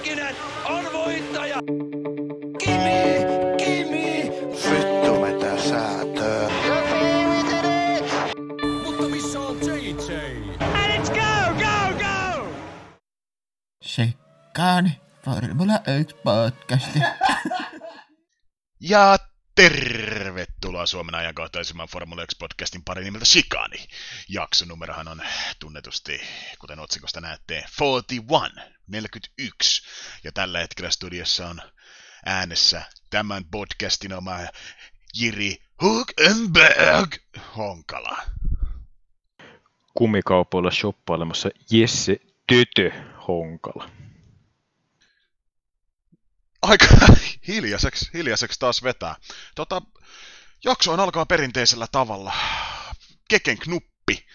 Häkkinen on voittaja! Kimi! Kimi! Vittu mitä säätöä. Mutta missä on JJ? And it's go, go, go! Sekkaan Formula 1 podcasti. Ja tervetuloa Suomen ajankohtaisemman Formula 1-podcastin pari nimeltä Shikani. Jakson numerohan on tunnetusti, kuten otsikosta näette, 41, 41. Ja tällä hetkellä studiossa on äänessä tämän podcastin oma Jiri Hukenberg Honkala. kumikaupoilla shoppailemassa Jesse Tötö Honkala. Aika hiljaiseksi, hiljaiseksi taas vetää. Tota, jaksoin alkaa perinteisellä tavalla. Keken knuppi.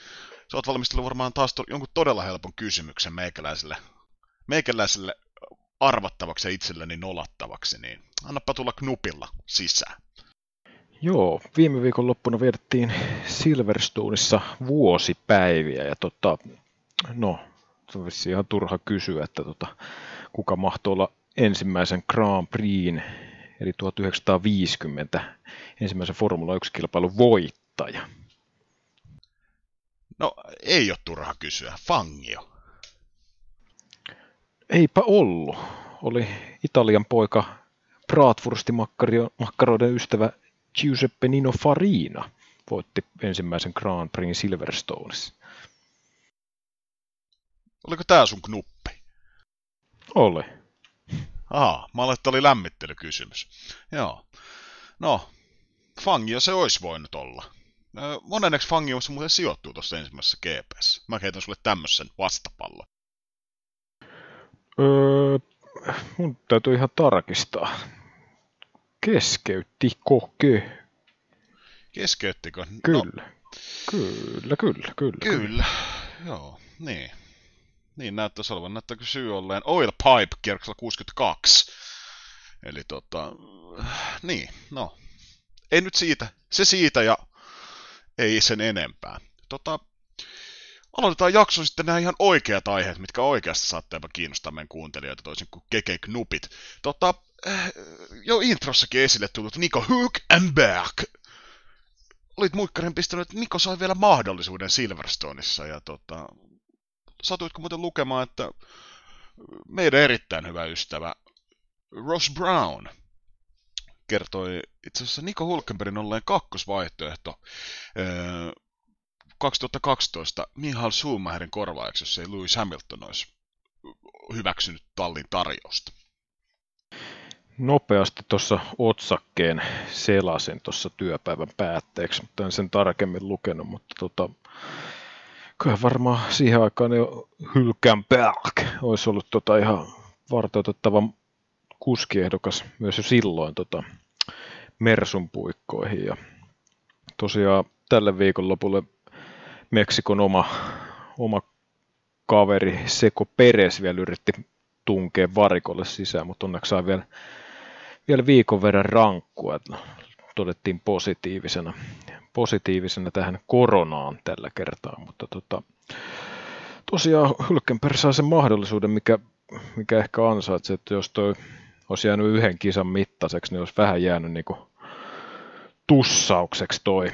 Sä oot valmistellut varmaan taas to- jonkun todella helpon kysymyksen meikäläiselle, meikäläiselle arvattavaksi ja itselleni nolattavaksi, niin annappa tulla knupilla sisään. Joo, viime viikon loppuna vietettiin Silverstoneissa vuosipäiviä ja tota, no, se on ihan turha kysyä, että tota, kuka mahtoi olla ensimmäisen Grand Prixin, eli 1950 ensimmäisen Formula 1-kilpailun voittaja. No, ei ole turha kysyä. Fangio. Eipä ollut. Oli Italian poika Bratwurstimakkaroiden ystävä Giuseppe Nino Farina voitti ensimmäisen Grand Prix Silverstoneissa. Oliko tää sun knuppi? Oli. Aha, mä että oli lämmittelykysymys. Joo. No, Fangio se olisi voinut olla. Monenneksi Fangio se muuten sijoittuu tuossa ensimmäisessä GPS. Mä heitän sulle tämmöisen vastapallon. Öö, mun täytyy ihan tarkistaa. Keskeytti kokö? Keskeyttikö? No, Kyllä. Kyllä, kyllä, kyllä. kyllä. Joo, niin. Niin näyttäisi olevan. Näyttääkö syy olleen Oil Pipe kierroksella 62? Eli tota, niin, no. Ei nyt siitä. Se siitä ja ei sen enempää. Tota, aloitetaan jakso sitten nämä ihan oikeat aiheet, mitkä oikeasti saattaa jopa kiinnostaa meidän kuuntelijoita toisin kuin Keke Knupit. Tota, eh, jo introssakin esille tullut Niko Hülkenberg. Olit muikkarin pistänyt, että Niko sai vielä mahdollisuuden Silverstoneissa ja tota, satuitko muuten lukemaan, että meidän erittäin hyvä ystävä Ross Brown kertoi itse asiassa Niko Hulkenbergin olleen kakkosvaihtoehto öö, 2012 Michael Schumacherin korvaajaksi, jos ei Lewis Hamilton olisi hyväksynyt tallin tarjousta. Nopeasti tuossa otsakkeen selasin tuossa työpäivän päätteeksi, mutta en sen tarkemmin lukenut, mutta tota, kyllä varmaan siihen aikaan jo Hylkenberg olisi ollut tota ihan varteutettava kuskiehdokas myös jo silloin tota Mersun puikkoihin. Ja tosiaan tälle viikonlopulle Meksikon oma, oma kaveri Seko Peres vielä yritti tunkea varikolle sisään, mutta onneksi sai vielä, vielä viikon verran rankkua. että Todettiin positiivisena, positiivisena tähän koronaan tällä kertaa, mutta tota, tosiaan Hylkenberg saa sen mahdollisuuden, mikä, mikä ehkä ansaitsee, että jos toi olisi jäänyt yhden kisan mittaiseksi, niin olisi vähän jäänyt niin kuin tussaukseksi toi,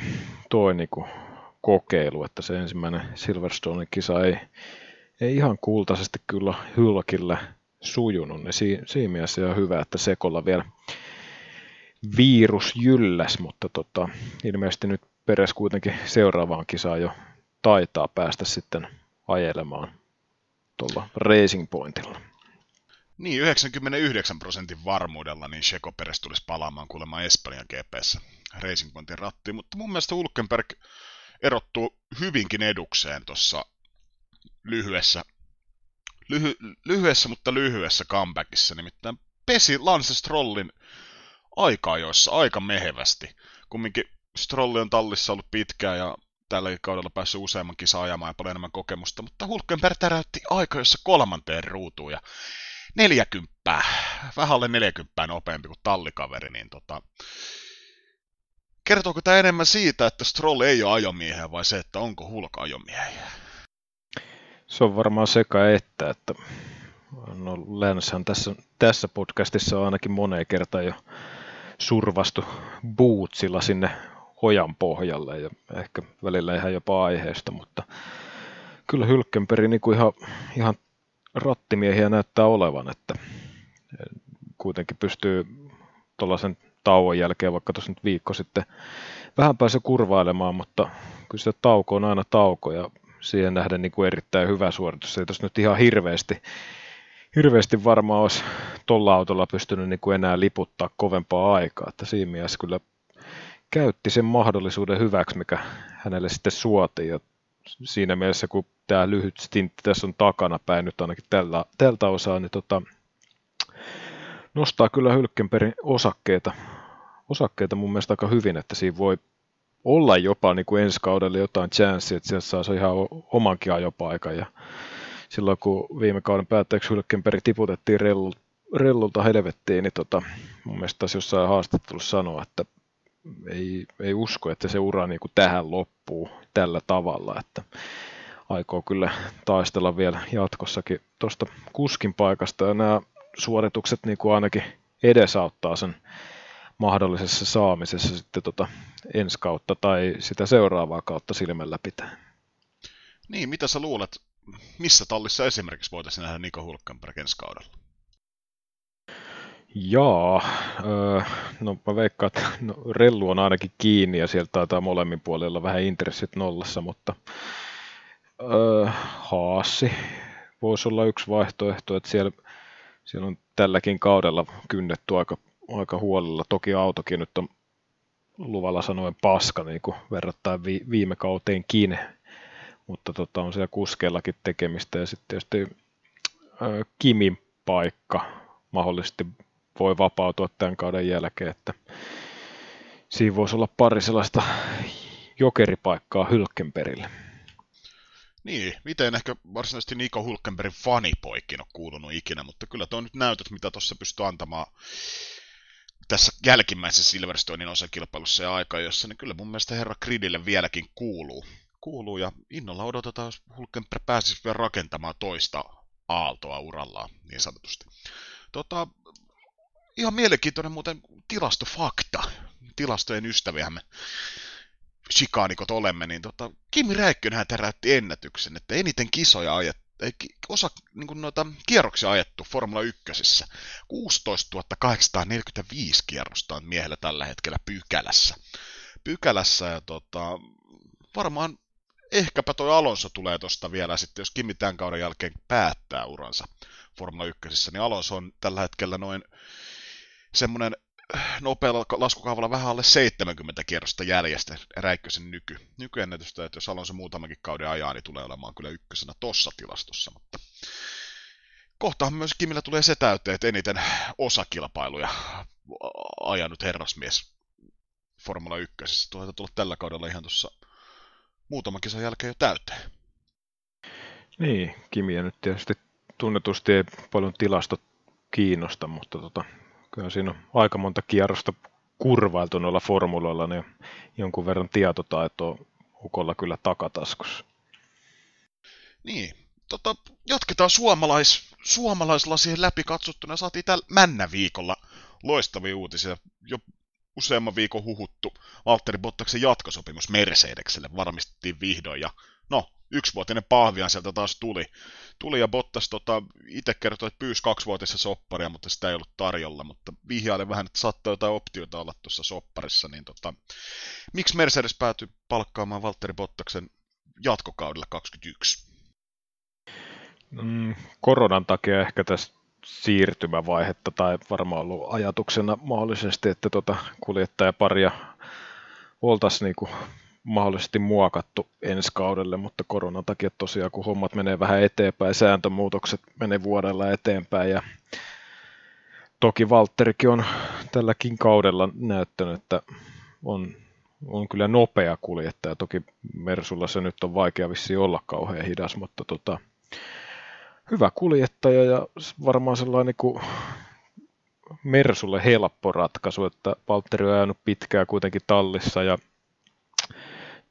toi niin kuin kokeilu, että se ensimmäinen Silverstone kisa ei, ei ihan kultaisesti kyllä hylkillä sujunut, niin siinä, siinä mielessä ihan hyvä, että Sekolla vielä virus jylläs, mutta tota, ilmeisesti nyt Peres kuitenkin seuraavaan kisaan jo taitaa päästä sitten ajelemaan tuolla Racing Pointilla. Niin, 99 prosentin varmuudella niin Checo Perez tulisi palaamaan kuulemma Espanjan GPS Racing Pointin rattiin, mutta mun mielestä Hulkenberg erottuu hyvinkin edukseen tuossa lyhyessä, lyhy, lyhyessä, mutta lyhyessä comebackissa, nimittäin pesi Lance Strollin aika joissa aika mehevästi. Kumminkin Strolli on tallissa ollut pitkään ja tälläkin kaudella päässyt useamman kisan ajamaan ja paljon enemmän kokemusta, mutta Hulkenberg täräytti aika jossa kolmanteen ruutuun ja 40, vähän alle 40 nopeampi kuin tallikaveri, niin tota, kertooko tämä enemmän siitä, että Stroll ei ole ajomiehiä vai se, että onko Hulk ajomiehiä? Se on varmaan sekä että, että No tässä, tässä podcastissa on ainakin moneen kertaan jo survastu bootsilla sinne ojan pohjalle ja ehkä välillä ihan jopa aiheesta, mutta kyllä Hylkenperi niin kuin ihan, ihan rattimiehiä näyttää olevan, että kuitenkin pystyy tuollaisen tauon jälkeen, vaikka tuossa nyt viikko sitten vähän pääsi kurvailemaan, mutta kyllä se tauko on aina tauko ja siihen nähden niin kuin erittäin hyvä suoritus. Ei tuossa nyt ihan hirveästi, hirveästi varmaan olisi tuolla autolla pystynyt niin kuin enää liputtaa kovempaa aikaa, että siinä mielessä kyllä käytti sen mahdollisuuden hyväksi, mikä hänelle sitten suotiin ja siinä mielessä, kun tämä lyhyt stintti tässä on takana päin nyt ainakin tällä, tältä osaa, niin tota, nostaa kyllä Hylkenperin osakkeita, osakkeita mun mielestä aika hyvin, että siinä voi olla jopa niin kuin ensi kaudella jotain chanssia, että sieltä saa se ihan omankin ajopaikan. Ja silloin kun viime kauden päätteeksi Hylkenperi tiputettiin rellulta helvettiin, niin tota, mun mielestä taas jossain haastattelussa sanoa, että ei, ei usko, että se ura niin kuin tähän loppuu tällä tavalla, että aikoo kyllä taistella vielä jatkossakin tuosta kuskin paikasta ja nämä suoritukset niin kuin ainakin edesauttaa sen mahdollisessa saamisessa sitten tota ensi kautta tai sitä seuraavaa kautta silmällä pitää. Niin, mitä sä luulet, missä tallissa esimerkiksi voitaisiin nähdä Niko Hulkenberg ensi kaudella? Jaa, öö, no mä veikkaan, että no, rellu on ainakin kiinni ja sieltä taitaa molemmin puolella vähän intressit nollassa, mutta öö, haassi voisi olla yksi vaihtoehto, että siellä, siellä on tälläkin kaudella kynnetty aika, aika huolella. Toki autokin nyt on luvalla sanoen paska niin kuin verrattain vi, viime kauteenkin, mutta tota, on siellä kuskeellakin tekemistä ja sitten tietysti öö, Kimin paikka mahdollisesti voi vapautua tämän kauden jälkeen, että siinä voisi olla pari sellaista jokeripaikkaa Hylkenperille. Niin, miten ehkä varsinaisesti Niko Hulkenbergin fanipoikin on kuulunut ikinä, mutta kyllä tuo nyt näytöt, mitä tuossa pystyy antamaan tässä jälkimmäisessä Silverstonein osakilpailussa ja aika, jossa niin kyllä mun mielestä herra Gridille vieläkin kuuluu. Kuuluu ja innolla odotetaan, jos Hulkenberg pääsisi vielä rakentamaan toista aaltoa urallaan, niin sanotusti. Tota, ihan mielenkiintoinen muuten tilastofakta. Tilastojen ystäviämme shikaanikot olemme, niin tota, Kimi Räikkönhän täräytti ennätyksen, että eniten kisoja ajet, osa niin kuin noita kierroksia ajettu Formula 1. 16 845 kierrosta on miehellä tällä hetkellä pykälässä. Pykälässä ja tota, varmaan ehkäpä toi Alonso tulee tosta vielä sitten, jos Kimi tämän kauden jälkeen päättää uransa Formula 1, niin Alonso on tällä hetkellä noin semmoinen nopealla laskukaavalla vähän alle 70 kierrosta jäljestä Räikkösen nyky, nykyennätystä, että jos Alonso muutamankin kauden ajaa, niin tulee olemaan kyllä ykkösenä tossa tilastossa, mutta kohtahan myös Kimillä tulee se täyteen, että eniten osakilpailuja ajanut herrasmies Formula 1. Tulee tulla tällä kaudella ihan tuossa muutaman kisan jälkeen jo täyteen. Niin, Kimiä nyt tietysti tunnetusti ei paljon tilastot kiinnosta, mutta tota, kyllä siinä on aika monta kierrosta kurvailtu noilla formuloilla, niin jonkun verran tietotaitoa ukolla kyllä takataskussa. Niin, tota, jatketaan suomalais, suomalaislasien läpi katsottuna. Saatiin tällä männä viikolla loistavia uutisia. Jo useamman viikon huhuttu Valtteri Bottaksen jatkosopimus Mercedekselle varmistettiin vihdoin. Ja no, yksivuotinen pahvian sieltä taas tuli. Tuli ja Bottas tota, itse kertoi, että pyysi kaksivuotista sopparia, mutta sitä ei ollut tarjolla, mutta vihjaili vähän, että saattaa jotain optioita olla tuossa sopparissa, niin tota, miksi Mercedes päätyi palkkaamaan Valtteri Bottaksen jatkokaudella 21? Mm, koronan takia ehkä tässä siirtymävaihetta tai varmaan ollut ajatuksena mahdollisesti, että tota kuljettajaparia oltaisiin niinku mahdollisesti muokattu ensi kaudelle, mutta koronan takia tosiaan, kun hommat menee vähän eteenpäin, sääntömuutokset menee vuodella eteenpäin ja toki Valtterikin on tälläkin kaudella näyttänyt, että on, on kyllä nopea kuljettaja. Toki Mersulla se nyt on vaikea vissi olla kauhean hidas, mutta tota, hyvä kuljettaja ja varmaan sellainen kuin Mersulle helppo ratkaisu, että Valtteri on ajanut pitkään kuitenkin tallissa ja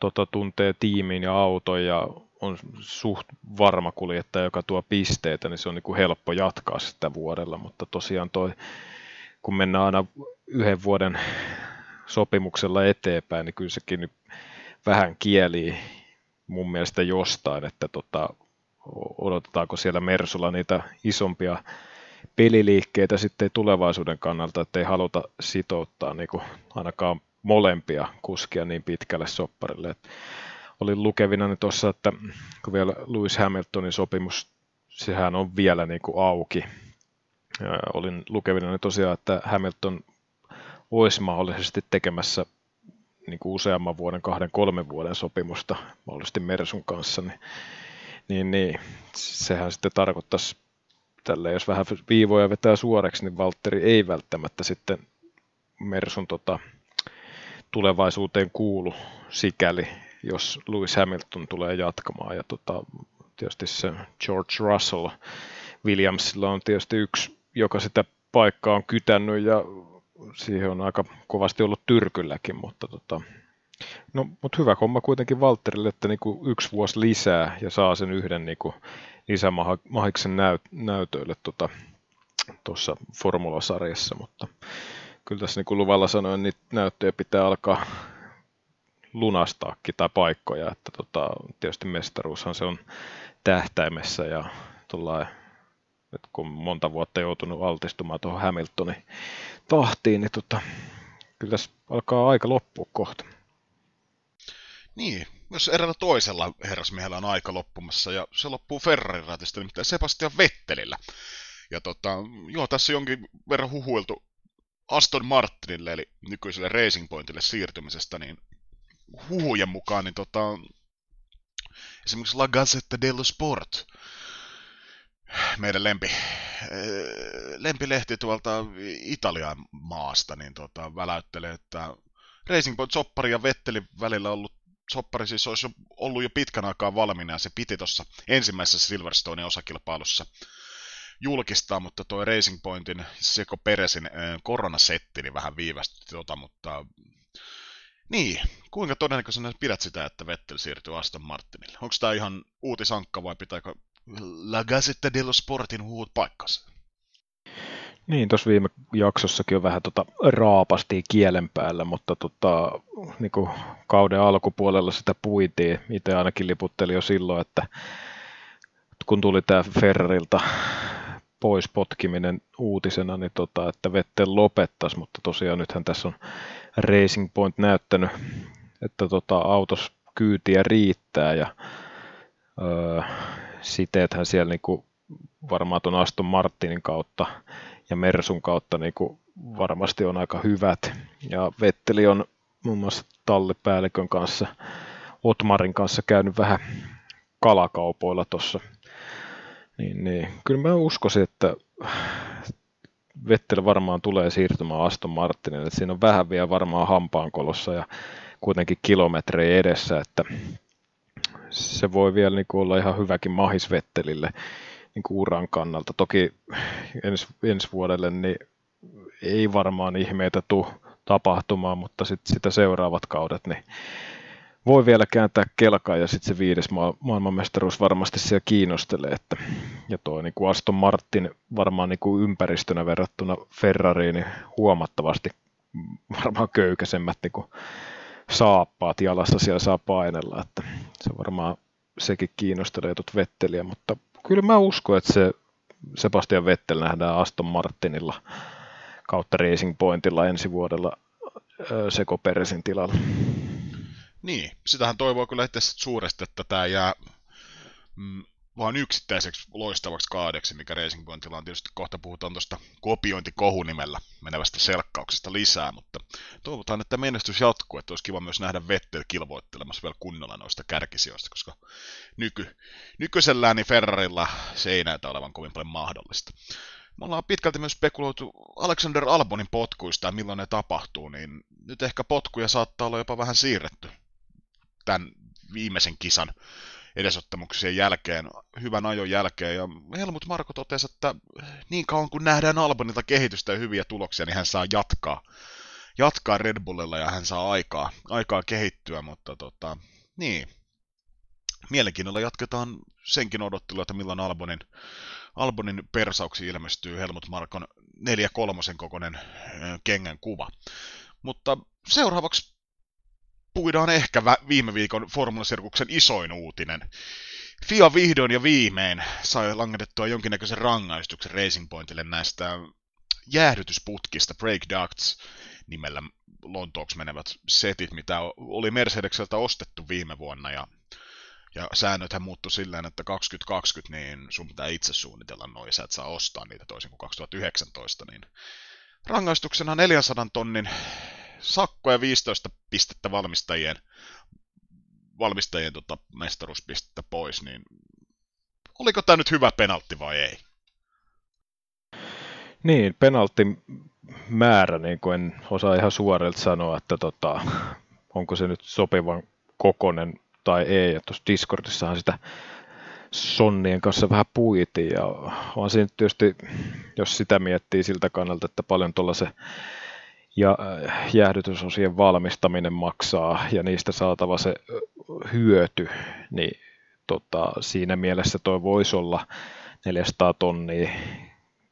tota, tuntee tiimin ja auton ja on suht varma kuljettaja, joka tuo pisteitä, niin se on niin kuin helppo jatkaa sitä vuodella, mutta tosiaan toi, kun mennään aina yhden vuoden sopimuksella eteenpäin, niin kyllä sekin nyt vähän kieli mun mielestä jostain, että tota, odotetaanko siellä Mersulla niitä isompia peliliikkeitä sitten tulevaisuuden kannalta, että ei haluta sitouttaa niin kuin ainakaan molempia kuskia niin pitkälle sopparille. Et olin lukevina tuossa, että kun vielä Lewis Hamiltonin sopimus, sehän on vielä niin kuin auki. Ja olin lukevina tosiaan, että Hamilton olisi mahdollisesti tekemässä niin kuin useamman vuoden, kahden, kolmen vuoden sopimusta mahdollisesti Mersun kanssa, niin, niin, niin sehän sitten tarkoittaisi tälle, jos vähän viivoja vetää suoreksi, niin Valtteri ei välttämättä sitten Mersun tota, tulevaisuuteen kuulu sikäli, jos Lewis Hamilton tulee jatkamaan. Ja tota, tietysti se George Russell Williamsilla on tietysti yksi, joka sitä paikkaa on kytännyt ja siihen on aika kovasti ollut tyrkylläkin, mutta tota, no, mutta hyvä homma kuitenkin Valterille, että niinku yksi vuosi lisää ja saa sen yhden niinku lisämahiksen näyt, näytöille tuossa tota, formulasarjassa, mutta kyllä tässä niin kuin luvalla sanoin, niin näyttöjä pitää alkaa lunastaakin tai paikkoja, että tota, tietysti mestaruushan se on tähtäimessä ja tuolla, että kun monta vuotta joutunut altistumaan tuohon Hamiltonin tahtiin, niin tota, kyllä tässä alkaa aika loppua kohta. Niin, myös eräällä toisella herrasmiehellä on aika loppumassa, ja se loppuu Ferrarin ratista, nimittäin Sebastian Vettelillä. Ja tota, joo, tässä jonkin verran huhuiltu Aston Martinille, eli nykyiselle Racing Pointille siirtymisestä, niin huhujen mukaan, niin tota, esimerkiksi La Gazzetta dello Sport, meidän lempi, eh, lempilehti tuolta Italian maasta, niin tota, väläyttelee, että Racing Point Soppari ja Vetteli välillä ollut soppari siis olisi ollut jo pitkän aikaa valmiina ja se piti tuossa ensimmäisessä Silverstone osakilpailussa julkistaa, mutta tuo Racing Pointin Seko Peresin koronasetti niin vähän viivästytti tota, mutta niin, kuinka todennäköisenä pidät sitä, että Vettel siirtyy Aston Martinille? Onko tämä ihan uutisankka vai pitääkö La Gazzetta dello Sportin huut paikkansa? Niin, tuossa viime jaksossakin on vähän tota raapasti kielen päällä, mutta tota, niin kauden alkupuolella sitä puitiin. Itse ainakin liputtelin jo silloin, että kun tuli tämä Ferrarilta pois potkiminen uutisena, niin tota, että Vettel lopettaisi, mutta tosiaan nythän tässä on Racing Point näyttänyt, että tota, autos kyytiä riittää ja öö, siteethän siellä niinku varmaan tuon Aston Martinin kautta ja Mersun kautta niin kuin varmasti on aika hyvät. Ja Vetteli on muun muassa tallipäällikön kanssa, Otmarin kanssa käynyt vähän kalakaupoilla tuossa. Niin, niin. Kyllä mä uskoisin, että Vettel varmaan tulee siirtymään Aston Martinille. Siinä on vähän vielä varmaan hampaankolossa ja kuitenkin kilometrejä edessä, että se voi vielä niin olla ihan hyväkin mahis Vettelille niin uran kannalta. Toki ensi, ensi vuodelle niin ei varmaan ihmeitä tule tapahtumaan, mutta sit sitä seuraavat kaudet niin voi vielä kääntää kelkaa ja sitten se viides ma- maailmanmestaruus varmasti siellä kiinnostelee. Että, ja tuo niin kuin Aston Martin varmaan niin kuin ympäristönä verrattuna Ferrariin niin huomattavasti varmaan köykäisemmät niin kuin saappaat jalassa siellä saa painella, että se varmaan sekin kiinnostelee tuot Vetteliä, mutta kyllä mä uskon, että se Sebastian Vettel nähdään Aston Martinilla kautta Racing Pointilla ensi vuodella Seko Peresin tilalla. Niin, sitähän toivoo kyllä itse suuresti, että tämä jää mm, vaan yksittäiseksi loistavaksi kaadeksi, mikä Racing Pointilla on. Tietysti kohta puhutaan tuosta kopiointikohunimellä menevästä selkkauksesta lisää, mutta toivotaan, että menestys jatkuu, että olisi kiva myös nähdä Vettel kilvoittelemassa vielä kunnolla noista kärkisijoista, koska nyky, nykyisellään niin Ferrarilla se ei näytä olevan kovin paljon mahdollista. Me ollaan pitkälti myös spekuloitu Alexander Albonin potkuista ja milloin ne tapahtuu, niin nyt ehkä potkuja saattaa olla jopa vähän siirretty tämän viimeisen kisan edesottamuksien jälkeen, hyvän ajon jälkeen, ja Helmut Marko totesi, että niin kauan kun nähdään Albonilta kehitystä ja hyviä tuloksia, niin hän saa jatkaa, jatkaa Red Bullilla ja hän saa aikaa, aikaa kehittyä, mutta tota, niin. mielenkiinnolla jatketaan senkin odottelua, että milloin Albonin, Albonin persauksi ilmestyy Helmut Markon 4 kolmosen kokoinen kengän kuva. Mutta seuraavaksi puidaan ehkä viime viikon Formula Sirkuksen isoin uutinen. FIA vihdoin ja viimein sai langetettua jonkinnäköisen rangaistuksen Racing Pointille näistä jäähdytysputkista, break ducts nimellä Lontooksi menevät setit, mitä oli Mercedekseltä ostettu viime vuonna. Ja ja säännöthän muuttu silleen, että 2020 niin sun pitää itse suunnitella noin, sä et saa ostaa niitä toisin kuin 2019, niin rangaistuksena 400 tonnin sakko ja 15 pistettä valmistajien, valmistajien tota, mestaruuspistettä pois, niin oliko tämä nyt hyvä penaltti vai ei? Niin, penaltin määrä, niin kuin en osaa ihan suorilta sanoa, että tota, onko se nyt sopivan kokonen tai ei. Ja tuossa Discordissahan sitä Sonnien kanssa vähän puitiin ja on siinä tietysti, jos sitä miettii siltä kannalta, että paljon tuolla se ja äh, jäähdytysosien valmistaminen maksaa ja niistä saatava se hyöty, niin tota, siinä mielessä toi voisi olla 400 tonnia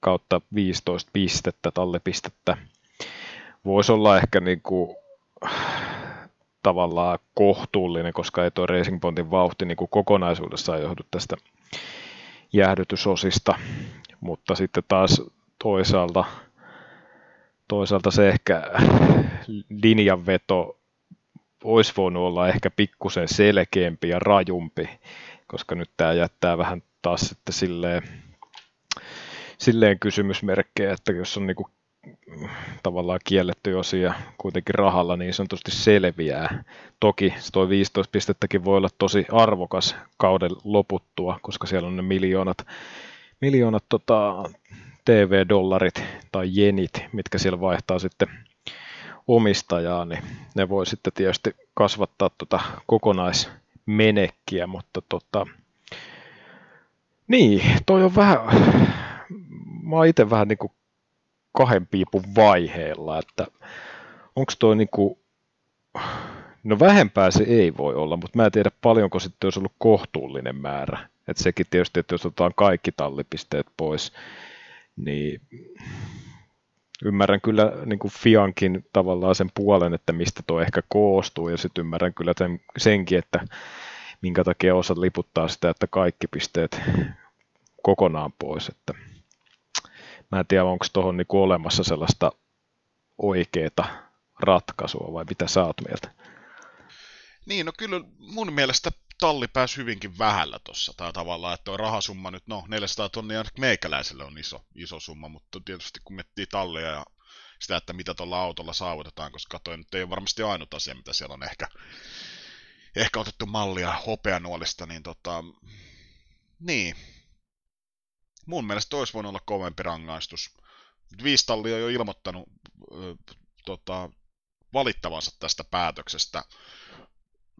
kautta 15 pistettä, tallepistettä. Voisi olla ehkä niin kuin tavallaan kohtuullinen, koska ei tuo Racing Pointin vauhti niin kuin kokonaisuudessaan johdu tästä jäähdytysosista, mutta sitten taas toisaalta, toisaalta se ehkä linjanveto olisi voinut olla ehkä pikkusen selkeämpi ja rajumpi, koska nyt tämä jättää vähän taas sitten silleen, silleen kysymysmerkkejä, että jos on niinku tavallaan kielletty osia kuitenkin rahalla niin sanotusti selviää. Toki tuo 15 pistettäkin voi olla tosi arvokas kauden loputtua, koska siellä on ne miljoonat, miljoonat tota, TV-dollarit tai jenit, mitkä siellä vaihtaa sitten omistajaa, niin ne voi sitten tietysti kasvattaa tuota kokonaismenekkiä, mutta tota, niin, toi on vähän, mä oon itse vähän niin kuin kahden piipun vaiheella, että onko toi niinku, no vähempää se ei voi olla, mutta mä en tiedä paljonko sitten olisi ollut kohtuullinen määrä. Että sekin tietysti, että jos otetaan kaikki tallipisteet pois, niin ymmärrän kyllä niin kuin Fiankin tavallaan sen puolen, että mistä tuo ehkä koostuu, ja sitten ymmärrän kyllä sen, senkin, että minkä takia osa liputtaa sitä, että kaikki pisteet kokonaan pois. Että Mä en tiedä, onko tuohon niinku olemassa sellaista oikeaa ratkaisua vai mitä sä oot mieltä? Niin, no kyllä mun mielestä talli pääsi hyvinkin vähällä tuossa. Tai tavallaan, että tuo rahasumma nyt, no 400 tonnia meikäläiselle on iso, iso summa, mutta tietysti kun miettii tallia ja sitä, että mitä tuolla autolla saavutetaan, koska toi nyt ei ole varmasti ainut asia, mitä siellä on ehkä, ehkä otettu mallia hopeanuolista, niin tota, niin, mun mielestä olisi voinut olla kovempi rangaistus. Viistalli on jo ilmoittanut ö, tota, valittavansa tästä päätöksestä.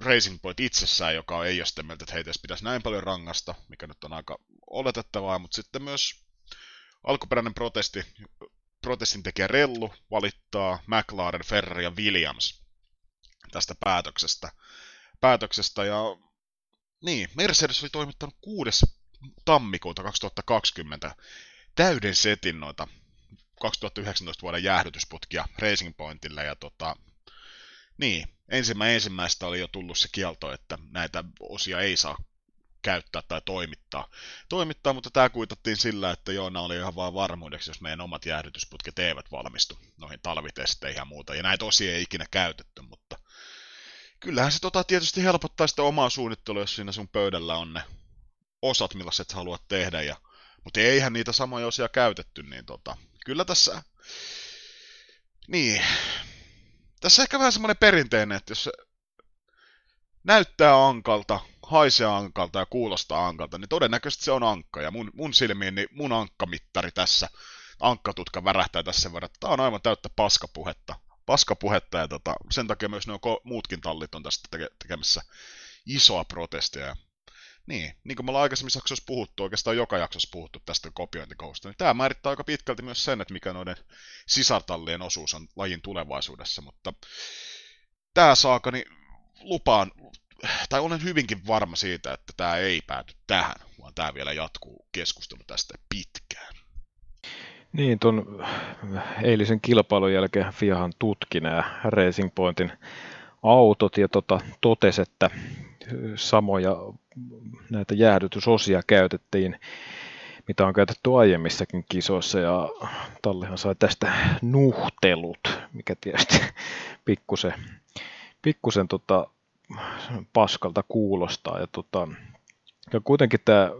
Racing Point itsessään, joka ei ole sitä mieltä, että heitä pitäisi näin paljon rangasta, mikä nyt on aika oletettavaa, mutta sitten myös alkuperäinen protesti, protestin tekijä Rellu valittaa McLaren, Ferrari ja Williams tästä päätöksestä. päätöksestä ja niin, Mercedes oli toimittanut kuudes tammikuuta 2020 täyden setin noita 2019 vuoden jäähdytysputkia Racing Pointille ja tota, niin, ensimmäinen ensimmäistä oli jo tullut se kielto, että näitä osia ei saa käyttää tai toimittaa. Toimittaa, mutta tämä kuitattiin sillä, että joo, nämä oli ihan vain varmuudeksi, jos meidän omat jäähdytysputket eivät valmistu noihin talvitesteihin ja muuta. Ja näitä osia ei ikinä käytetty, mutta kyllähän se tota tietysti helpottaa sitä omaa suunnittelua, jos siinä sun pöydällä on ne osat, millaiset haluat tehdä, ja, mutta eihän niitä samoja osia käytetty, niin tota, kyllä tässä, niin, tässä ehkä vähän semmoinen perinteinen, että jos se näyttää ankalta, haisee ankalta ja kuulostaa ankalta, niin todennäköisesti se on ankka, ja mun, mun silmiin niin mun ankkamittari tässä, ankkatutka värähtää tässä verran, että tämä on aivan täyttä paskapuhetta, paskapuhetta, ja tota, sen takia myös nuo muutkin tallit on tästä teke- tekemässä isoa protestia, niin, niin kuin me ollaan aikaisemmissa jaksoissa puhuttu, oikeastaan joka jaksossa puhuttu tästä kopiointikousta, niin tämä määrittää aika pitkälti myös sen, että mikä noiden sisartallien osuus on lajin tulevaisuudessa, mutta tämä saaka, niin lupaan, tai olen hyvinkin varma siitä, että tämä ei pääty tähän, vaan tämä vielä jatkuu keskustelu tästä pitkään. Niin, tuon eilisen kilpailun jälkeen Fiahan tutki nämä Racing Pointin autot ja tota, totesi, että samoja näitä jäähdytysosia käytettiin, mitä on käytetty aiemmissakin kisoissa ja tallihan sai tästä nuhtelut, mikä tietysti pikkusen, pikkusen tota, paskalta kuulostaa. Ja, tota, ja kuitenkin tämä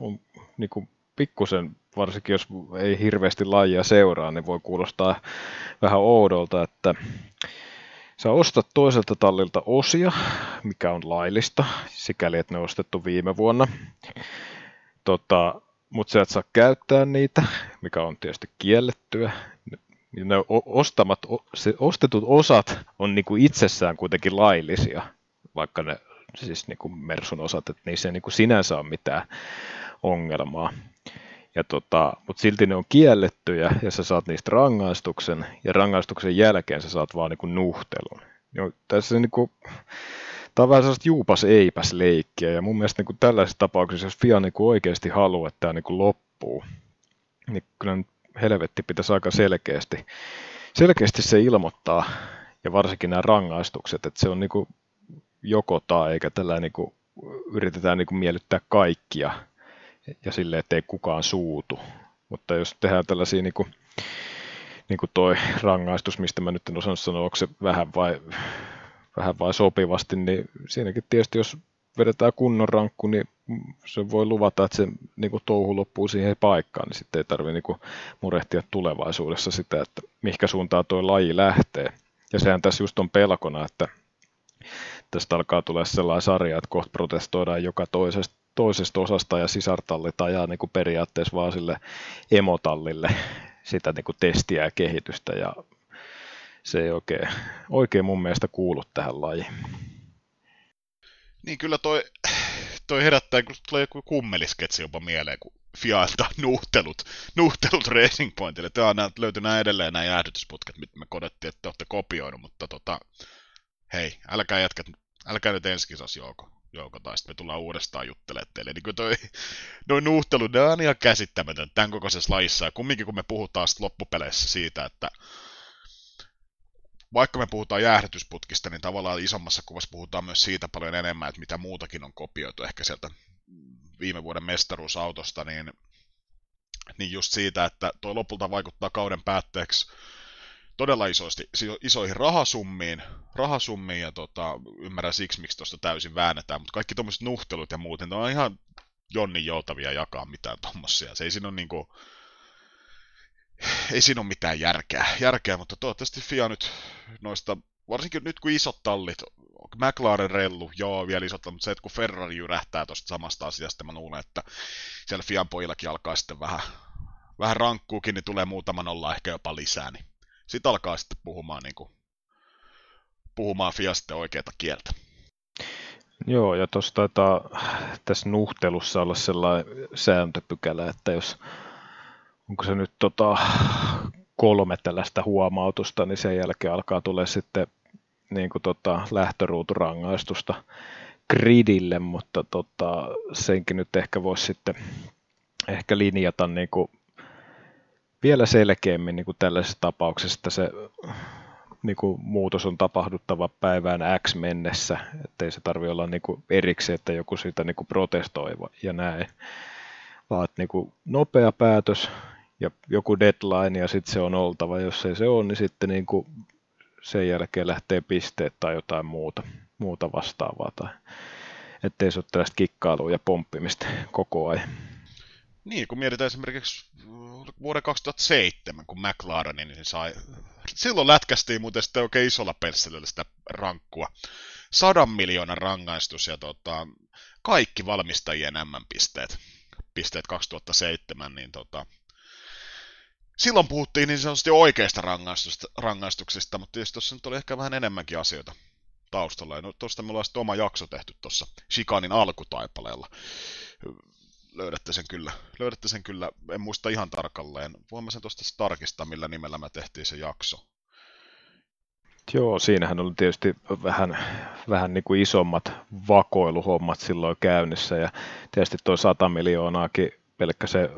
on niin kuin pikkusen, varsinkin jos ei hirveästi lajia seuraa, niin voi kuulostaa vähän oudolta, että Sä ostat toiselta tallilta osia, mikä on laillista, sikäli että ne on ostettu viime vuonna. Tota, mutta sä et saa käyttää niitä, mikä on tietysti kiellettyä. Ne ostamat, se ostetut osat on niinku itsessään kuitenkin laillisia, vaikka ne siis niinku Mersun osat, että niissä ei niinku sinänsä ole mitään ongelmaa. Ja tota, mutta silti ne on kiellettyjä ja sä saat niistä rangaistuksen ja rangaistuksen jälkeen sä saat vaan niinku nuhtelun. Jo, tässä niinku, tämä on vähän sellaista juupas eipäs leikkiä ja mun mielestä niinku tällaisessa tapauksessa, jos FIA niinku oikeasti haluaa, että tämä niinku loppuu, niin kyllä nyt helvetti pitäisi aika selkeästi, selkeästi se ilmoittaa ja varsinkin nämä rangaistukset, että se on niinku joko tai eikä tällä niinku yritetään niinku miellyttää kaikkia ja sille, ettei kukaan suutu. Mutta jos tehdään tällaisia niin kuin, niin kuin toi rangaistus, mistä mä nyt en osannut sanoa, onko se vähän vai, vähän vai sopivasti, niin siinäkin tietysti jos vedetään kunnon rankku, niin se voi luvata, että se niin kuin touhu loppuu siihen paikkaan, niin sitten ei tarvitse niin murehtia tulevaisuudessa sitä, että mihinkä suuntaan tuo laji lähtee. Ja sehän tässä just on pelkona, että tästä alkaa tulla sellainen sarja, että kohta protestoidaan joka toisesta toisesta osasta ja sisartallit ajaa niin kuin periaatteessa vaan sille emotallille sitä niin kuin testiä ja kehitystä ja se ei oikein, oikein mun mielestä kuulu tähän lajiin. Niin kyllä toi, toi herättää, kun tulee joku kummelisketsi jopa mieleen, kun FIA antaa nuhtelut, nuhtelut Racing Pointille. Tämä on löytyy nämä edelleen nämä jäähdytysputket, mitä me kodettiin, että te olette kopioinut, mutta tota, hei, älkää jätkät, älkää nyt ensi kisas jouko jouko, tai sitten me tullaan uudestaan juttelemaan teille. Niin toi, noin nuhtelu, ne on ihan käsittämätön tämän kokoisessa lajissa. Ja kumminkin kun me puhutaan sitten loppupeleissä siitä, että vaikka me puhutaan jäähdytysputkista, niin tavallaan isommassa kuvassa puhutaan myös siitä paljon enemmän, että mitä muutakin on kopioitu ehkä sieltä viime vuoden mestaruusautosta, niin, niin just siitä, että tuo lopulta vaikuttaa kauden päätteeksi todella isosti, isoihin rahasummiin, rahasummiin ja tota, ymmärrän siksi, miksi tuosta täysin väännetään, mutta kaikki tuommoiset nuhtelut ja muuten, ne on ihan jonnin joutavia jakaa mitään tuommoisia. Se ei siinä ole niinku, ei siinä ole mitään järkeä, järkeä, mutta toivottavasti FIA nyt noista, varsinkin nyt kun isot tallit, McLaren rellu, joo vielä isot, mutta se, että kun Ferrari jyrähtää tuosta samasta asiasta, mä luulen, että siellä Fian pojillakin alkaa sitten vähän, vähän rankkuukin, niin tulee muutama nolla ehkä jopa lisää, niin sitten alkaa sitten puhumaan, niin kuin, puhumaan Fiaste oikeata kieltä. Joo, ja tuossa taitaa tässä nuhtelussa olla sellainen sääntöpykälä, että jos onko se nyt tota, kolme tällaista huomautusta, niin sen jälkeen alkaa tulla sitten niin kuin tota, lähtöruuturangaistusta gridille, mutta tota, senkin nyt ehkä voisi sitten ehkä linjata niin kuin vielä selkeämmin niin kuin tällaisessa tapauksessa, että se niin kuin muutos on tapahduttava päivään X mennessä, ettei se tarvi olla niin kuin erikseen, että joku siitä niin kuin protestoi ja näin, vaan niin kuin nopea päätös ja joku deadline ja sitten se on oltava, jos ei se ole, niin sitten niin kuin sen jälkeen lähtee pisteet tai jotain muuta, muuta vastaavaa tai ettei se ole tällaista kikkailua ja pomppimista koko ajan. Niin, kun mietitään esimerkiksi vuoden 2007, kun McLaren niin sai... Silloin lätkästiin muuten sitten oikein isolla pensselillä sitä rankkua. Sadan miljoonan rangaistus ja tota, kaikki valmistajien MM-pisteet pisteet 2007, niin tota, silloin puhuttiin niin sanotusti oikeista rangaistuksista, mutta tietysti tuossa nyt oli ehkä vähän enemmänkin asioita taustalla. Ja no, tuosta me ollaan sitten oma jakso tehty tuossa Shikanin alkutaipaleella löydätte sen kyllä. Löydätte sen kyllä, en muista ihan tarkalleen. Voimme sen tuosta tarkistaa, millä nimellä me tehtiin se jakso. Joo, siinähän oli tietysti vähän, vähän niin kuin isommat vakoiluhommat silloin käynnissä ja tietysti tuo 100 miljoonaakin pelkkä se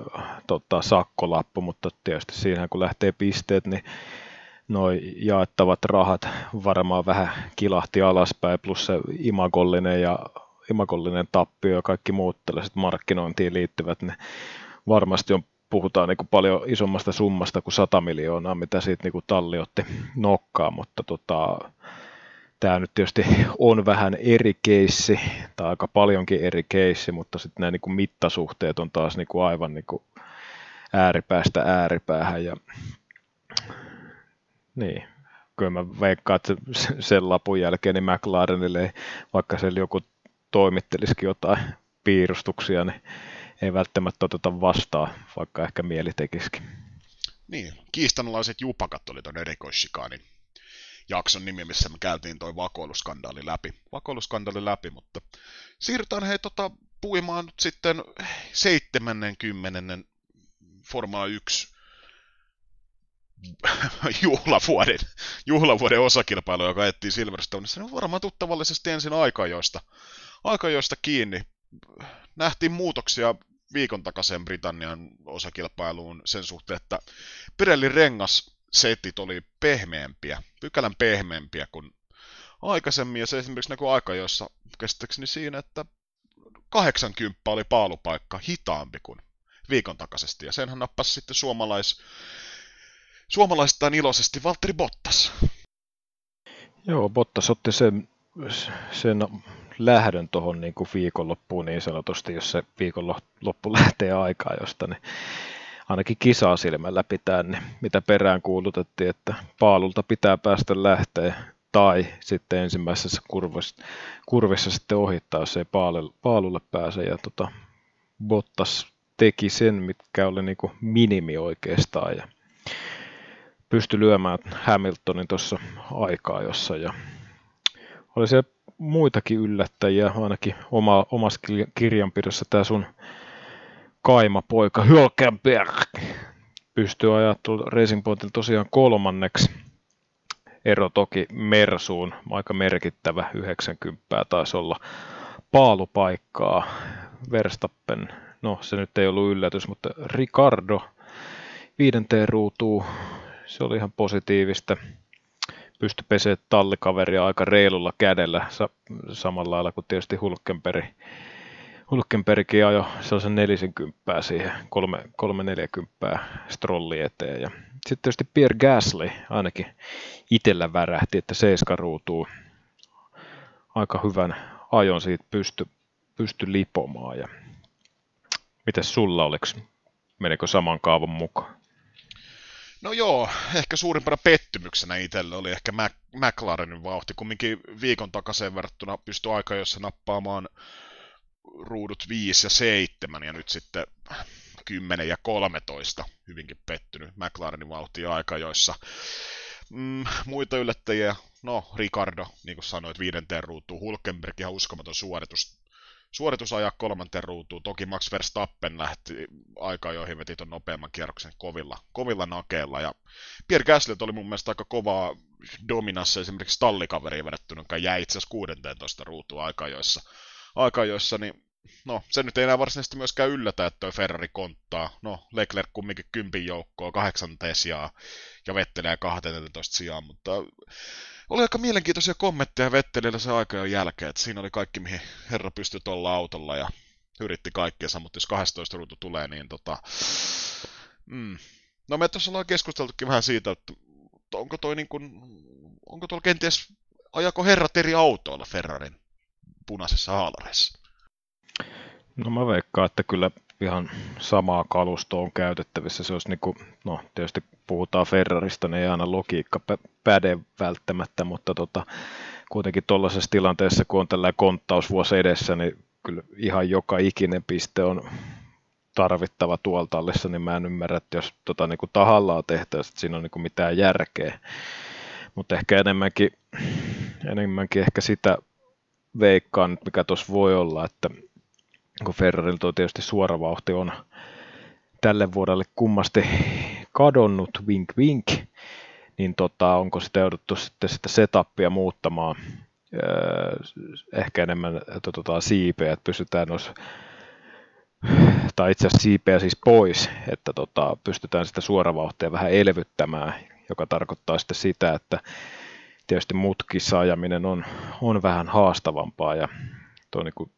tota, sakkolappu, mutta tietysti siinä kun lähtee pisteet, niin noi jaettavat rahat varmaan vähän kilahti alaspäin, plus se imagollinen ja imagollinen tappio ja kaikki muut tällaiset markkinointiin liittyvät, niin varmasti on puhutaan niin paljon isommasta summasta kuin 100 miljoonaa, mitä siitä niin talli otti nokkaa, mutta tota, tämä nyt tietysti on vähän eri keissi, tai aika paljonkin eri keissi, mutta sitten nämä niin mittasuhteet on taas niin aivan niin ääripäästä ääripäähän, ja niin, kyllä mä veikkaan, että sen lapun jälkeen niin McLarenille, vaikka siellä joku toimittelisikin jotain piirustuksia, niin ei välttämättä oteta vastaan, vaikka ehkä mieli tekisikin. Niin, kiistanalaiset jupakat oli tuon erikoissikaanin jakson nimi, missä me käytiin toi vakoiluskandaali läpi. Vakoiluskandaali läpi, mutta siirrytään hei tota, puimaan nyt sitten 70. Formula 1 juhlavuoden, juhlavuoden osakilpailu, joka ettiin Silverstoneissa, niin varmaan tuttavallisesti ensin aikajoista, aikajoista kiinni. Nähtiin muutoksia viikon takaisin Britannian osakilpailuun sen suhteen, että Pirellin rengas setit oli pehmeämpiä, pykälän pehmeämpiä kuin aikaisemmin, ja se esimerkiksi näkyy aikajoissa käsittääkseni siinä, että 80 oli paalupaikka hitaampi kuin viikon takaisesti, ja senhän nappasi sitten suomalais, suomalaistaan iloisesti Valtteri Bottas. Joo, Bottas otti sen, sen lähdön tuohon niin kuin viikonloppuun niin sanotusti, jos se viikonloppu lähtee aikaa josta, niin ainakin kisaa silmällä pitää, niin mitä perään kuulutettiin, että paalulta pitää päästä lähteä tai sitten ensimmäisessä kurvissa, kurvissa sitten ohittaa, jos ei paalulle, pääse. Ja tota, Bottas teki sen, mitkä oli niin minimi oikeastaan ja pystyi lyömään Hamiltonin tuossa aikaa jossa ja oli se muitakin yllättäjiä, ainakin oma, omassa kirjanpidossa tämä sun kaimapoika Hülkenberg pystyy ajaa Racing Pointin tosiaan kolmanneksi. Ero toki Mersuun, aika merkittävä, 90 taisi olla paalupaikkaa. Verstappen, no se nyt ei ollut yllätys, mutta Ricardo viidenteen ruutuun, se oli ihan positiivista pystyi pesemään tallikaveria aika reilulla kädellä, sa- samalla lailla kuin tietysti Hulkenberg. Hulkenbergkin ajoi sellaisen 40 siihen, 340 strolli eteen. Ja sitten tietysti Pierre Gasly ainakin itsellä värähti, että seiska ruutuu aika hyvän ajon siitä pysty, pysty lipomaan. Ja mitäs sulla oliko, menikö saman kaavan mukaan? No joo, ehkä suurimpana pettymyksenä itselle oli ehkä Mac- McLarenin vauhti. Kumminkin viikon takaisin verrattuna pystyi aika, jossa nappaamaan ruudut 5 ja 7 ja nyt sitten 10 ja 13 hyvinkin pettynyt McLarenin vauhti aika, joissa. Mm, muita yllättäjiä, no Ricardo, niin kuin sanoit, viidenteen ruutuun, Hulkenberg ihan uskomaton suoritus suoritus ajaa kolmanteen ruutuun. Toki Max Verstappen lähti aikaan, joihin veti tuon nopeamman kierroksen kovilla, kovilla nakeilla. Ja Pierre Gasly oli mun mielestä aika kovaa dominassa esimerkiksi tallikaveriin verrattuna, joka jäi itse asiassa 16 ruutuun aikajoissa. Aikajoissa, niin no, se nyt ei enää varsinaisesti myöskään yllätä, että toi Ferrari konttaa. No, Leclerc kumminkin kympin joukkoa, kahdeksanteen sijaa ja Vettelee 12 sijaan, mutta oli aika mielenkiintoisia kommentteja Vettelillä se aika jo jälkeen, että siinä oli kaikki, mihin herra pystyi tuolla autolla ja yritti kaikkea, mutta jos 12 ruutu tulee, niin tota... Mm. No me tuossa ollaan keskusteltukin vähän siitä, että onko toi niin kuin, onko tuolla kenties, ajako herrat eri autoilla Ferrarin punaisessa haalareissa? No mä veikkaan, että kyllä ihan samaa kalustoa on käytettävissä. Se olisi niin kuin, no tietysti puhutaan Ferrarista, niin ei aina logiikka päde välttämättä, mutta tota, kuitenkin tuollaisessa tilanteessa, kun on tällainen konttausvuosi edessä, niin kyllä ihan joka ikinen piste on tarvittava tuolla tallissa, niin mä en ymmärrä, että jos tota, niin kuin tahallaan tehtäisiin, että siinä on niin kuin mitään järkeä. Mutta ehkä enemmänkin, enemmänkin ehkä sitä veikkaan, mikä tuossa voi olla, että kun Ferrarilta on tietysti suora vauhti on tälle vuodelle kummasti kadonnut, wink wink, niin tota, onko sitä jouduttu sitten sitä setupia muuttamaan? Öö, ehkä enemmän että tota, siipeä, että pystytään noissa tai itse asiassa siipeä siis pois, että tota, pystytään sitä suoravauhtia vähän elvyttämään, joka tarkoittaa sitten sitä, että tietysti mutkissa ajaminen on, on vähän haastavampaa ja tuo niin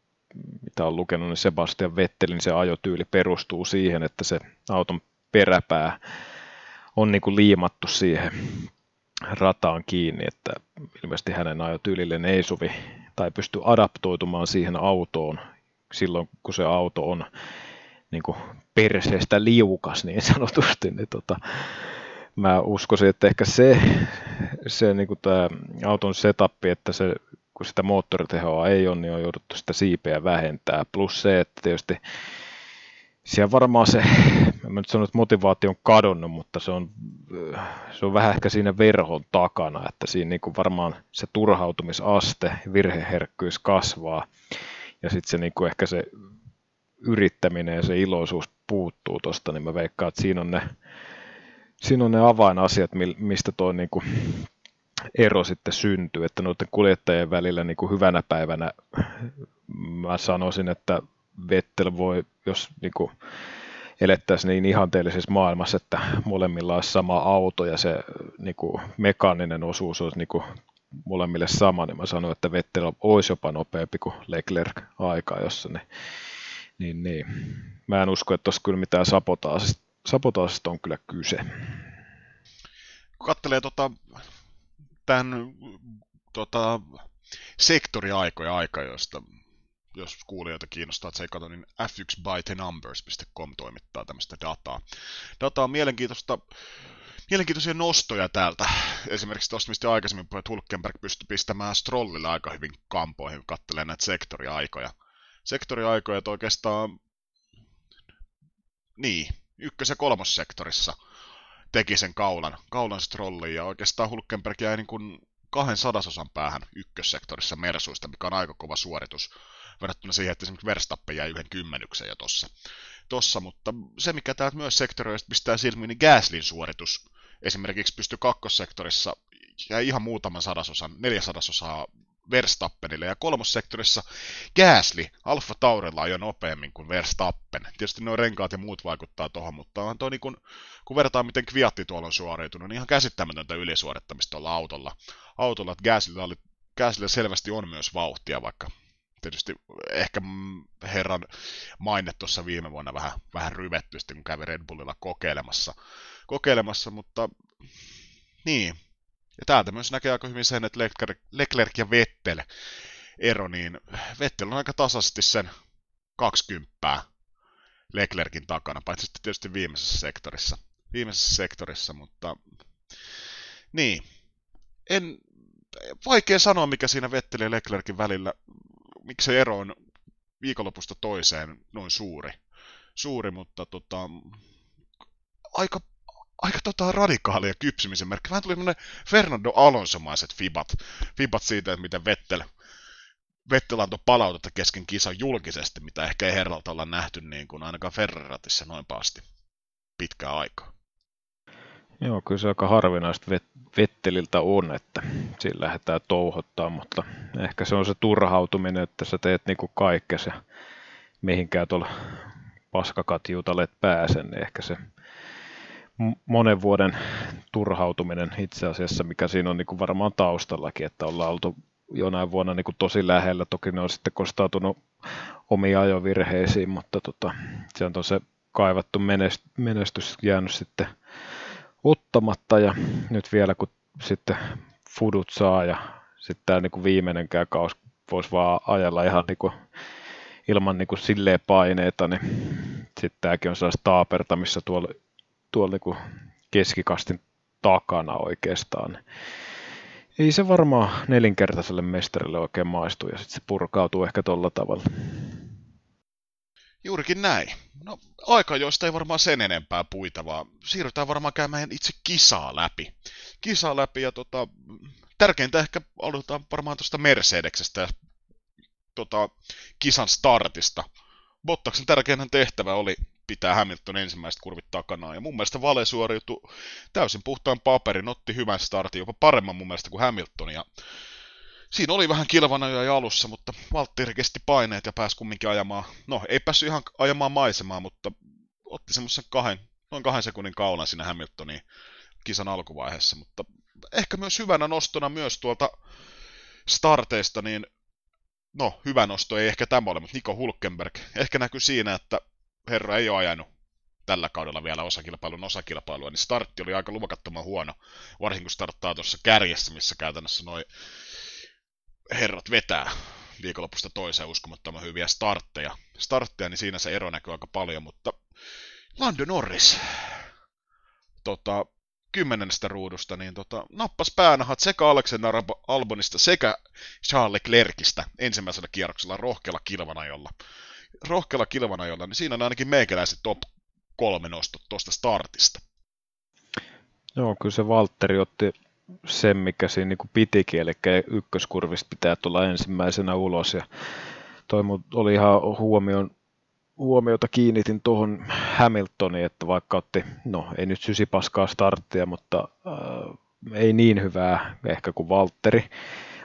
mitä on lukenut, niin Sebastian Vettelin se ajotyyli perustuu siihen, että se auton peräpää on niin kuin liimattu siihen rataan kiinni, että ilmeisesti hänen ajotyylilleen ei sovi tai pysty adaptoitumaan siihen autoon. Silloin, kun se auto on niin kuin perseestä liukas niin sanotusti, niin tota, mä uskoisin, että ehkä se, se niin kuin tämä auton setup, että se, kun sitä moottoritehoa ei ole, niin on jouduttu sitä siipeä vähentää. Plus se, että tietysti siellä varmaan se, en nyt sano, että motivaatio on kadonnut, mutta se on, se on vähän ehkä siinä verhon takana, että siinä niin kuin varmaan se turhautumisaste, virheherkkyys kasvaa ja sitten se niin kuin ehkä se yrittäminen ja se iloisuus puuttuu tuosta, niin mä veikkaan, että siinä on ne, siinä on ne avainasiat, mistä tuo niin kuin ero sitten syntyy, että noiden kuljettajien välillä niin kuin hyvänä päivänä mä sanoisin, että Vettel voi, jos niin kuin elettäisiin niin ihanteellisessa maailmassa, että molemmilla olisi sama auto ja se niin kuin mekaaninen osuus olisi niin kuin molemmille sama, niin mä sanoin, että Vettel olisi jopa nopeampi kuin Leclerc aikaa jossa, niin, niin, niin. mä en usko, että tuossa kyllä mitään sapotaasista, sapotaasista on kyllä kyse. Kun katselee tota, tämän tota, sektoriaikoja aika, josta jos kuulijoita kiinnostaa tsekata, niin f1bythenumbers.com toimittaa tämmöistä dataa. Data on mielenkiintoista, mielenkiintoisia nostoja täältä. Esimerkiksi tuosta, mistä aikaisemmin puhuin, Hulkenberg pystyi pistämään Strollilla aika hyvin kampoihin, kun katselee näitä sektoriaikoja. Sektoriaikoja, että oikeastaan, niin, ykkös- ja kolmossektorissa teki sen kaulan, kaulan Strollin, ja oikeastaan Hulkenberg jäi niin kuin kahden sadasosan päähän ykkössektorissa Mersuista, mikä on aika kova suoritus verrattuna siihen, että esimerkiksi Verstappen jäi yhden kymmenyksen jo tossa. tossa. Mutta se, mikä täältä myös sektorista pistää silmiin, niin Gaslin suoritus esimerkiksi pystyi kakkossektorissa ja ihan muutaman sadasosan, neljä sadasosaa Verstappenille, ja kolmossektorissa Gasly Alfa Taurella on jo nopeammin kuin Verstappen. Tietysti nuo renkaat ja muut vaikuttaa tuohon, mutta on toi niin kun, kun verrataan miten Kviatti tuolla on suoriutunut, niin ihan käsittämätöntä ylisuorittamista tuolla autolla. Autolla, että Gaslylla, oli, Gaslylla selvästi on myös vauhtia, vaikka tietysti ehkä herran maine tuossa viime vuonna vähän, vähän ryvetty, kun kävi Red Bullilla kokeilemassa, kokeilemassa mutta niin. Ja täältä myös näkee aika hyvin sen, että Leclerc, Leclerc ja Vettel ero, niin Vettel on aika tasaisesti sen 20 Leclerkin takana, paitsi sitten tietysti viimeisessä sektorissa. Viimeisessä sektorissa, mutta niin. En, vaikea sanoa, mikä siinä Vettel ja Leclerkin välillä miksi se ero on viikonlopusta toiseen noin suuri. Suuri, mutta tota, aika, aika tota radikaalia kypsymisen merkki. Vähän tuli Fernando Alonsomaiset fibat, fibat siitä, että miten Vettel, Vettel antoi palautetta kesken kisan julkisesti, mitä ehkä ei herralta olla nähty niin kuin ainakaan Ferraratissa noin paasti pitkää aikaa. Joo, kyllä se aika harvinaista Vetteliltä on, että sillä lähdetään touhottaa, mutta ehkä se on se turhautuminen, että sä teet niinku kaikkesi ja mihinkään tuolla paskakatjutalle et pääse, niin ehkä se monen vuoden turhautuminen itse asiassa, mikä siinä on niinku varmaan taustallakin, että ollaan oltu jonain vuonna niinku tosi lähellä, toki ne on sitten kostautunut omiin ajovirheisiin, mutta tota, se on se kaivattu menestys jäänyt sitten ottamatta. Ja nyt vielä kun sitten fudut saa ja sitten tämä niin viimeinenkään kaus voisi vaan ajella ihan niin kuin, ilman niin kuin silleen paineita, niin sitten tämäkin on sellaista taapertamissa tuolla, tuolla kuin keskikastin takana oikeastaan. Ei se varmaan nelinkertaiselle mestarille oikein maistu ja sitten se purkautuu ehkä tuolla tavalla. Juurikin näin. No, aika joista ei varmaan sen enempää puita, vaan siirrytään varmaan käymään itse kisaa läpi. Kisaa läpi ja tota, tärkeintä ehkä aloitetaan varmaan tuosta Mercedeksestä ja tota, kisan startista. Bottaksen tärkein tehtävä oli pitää Hamilton ensimmäiset kurvit takana. Ja mun mielestä Vale suoriutui täysin puhtaan paperin, otti hyvän startin, jopa paremman mun mielestä kuin Hamilton. Ja siinä oli vähän kilvana jo alussa, mutta Valtteri kesti paineet ja pääsi kumminkin ajamaan, no ei päässyt ihan ajamaan maisemaa, mutta otti semmoisen kahden, noin kahden sekunnin kaulan siinä Hamiltonin kisan alkuvaiheessa, mutta ehkä myös hyvänä nostona myös tuolta starteista, niin no, hyvä nosto ei ehkä tämä ole, mutta Niko Hulkenberg ehkä näkyy siinä, että herra ei ole ajanut tällä kaudella vielä osakilpailun osakilpailua, niin startti oli aika luvakattoman huono, varsinkin kun starttaa tuossa kärjessä, missä käytännössä noin herrat vetää viikonlopusta toiseen uskomattoman hyviä startteja. Startteja, niin siinä se ero näkyy aika paljon, mutta Lando Norris, tota, kymmenennestä ruudusta, niin tota, nappas päänahat sekä Alexander Albonista sekä Charles Leclercistä ensimmäisellä kierroksella rohkealla kilvanajolla. Rohkealla kilvanajolla, niin siinä on ainakin meikäläiset top kolme nostot tuosta startista. Joo, kyllä se Valtteri otti sen, mikä siinä niin pitikin, eli ykköskurvista pitää tulla ensimmäisenä ulos. Ja toi oli ihan huomioon, huomiota kiinnitin tuohon Hamiltoniin, että vaikka otti, no ei nyt paskaa starttia, mutta äh, ei niin hyvää ehkä kuin Valtteri,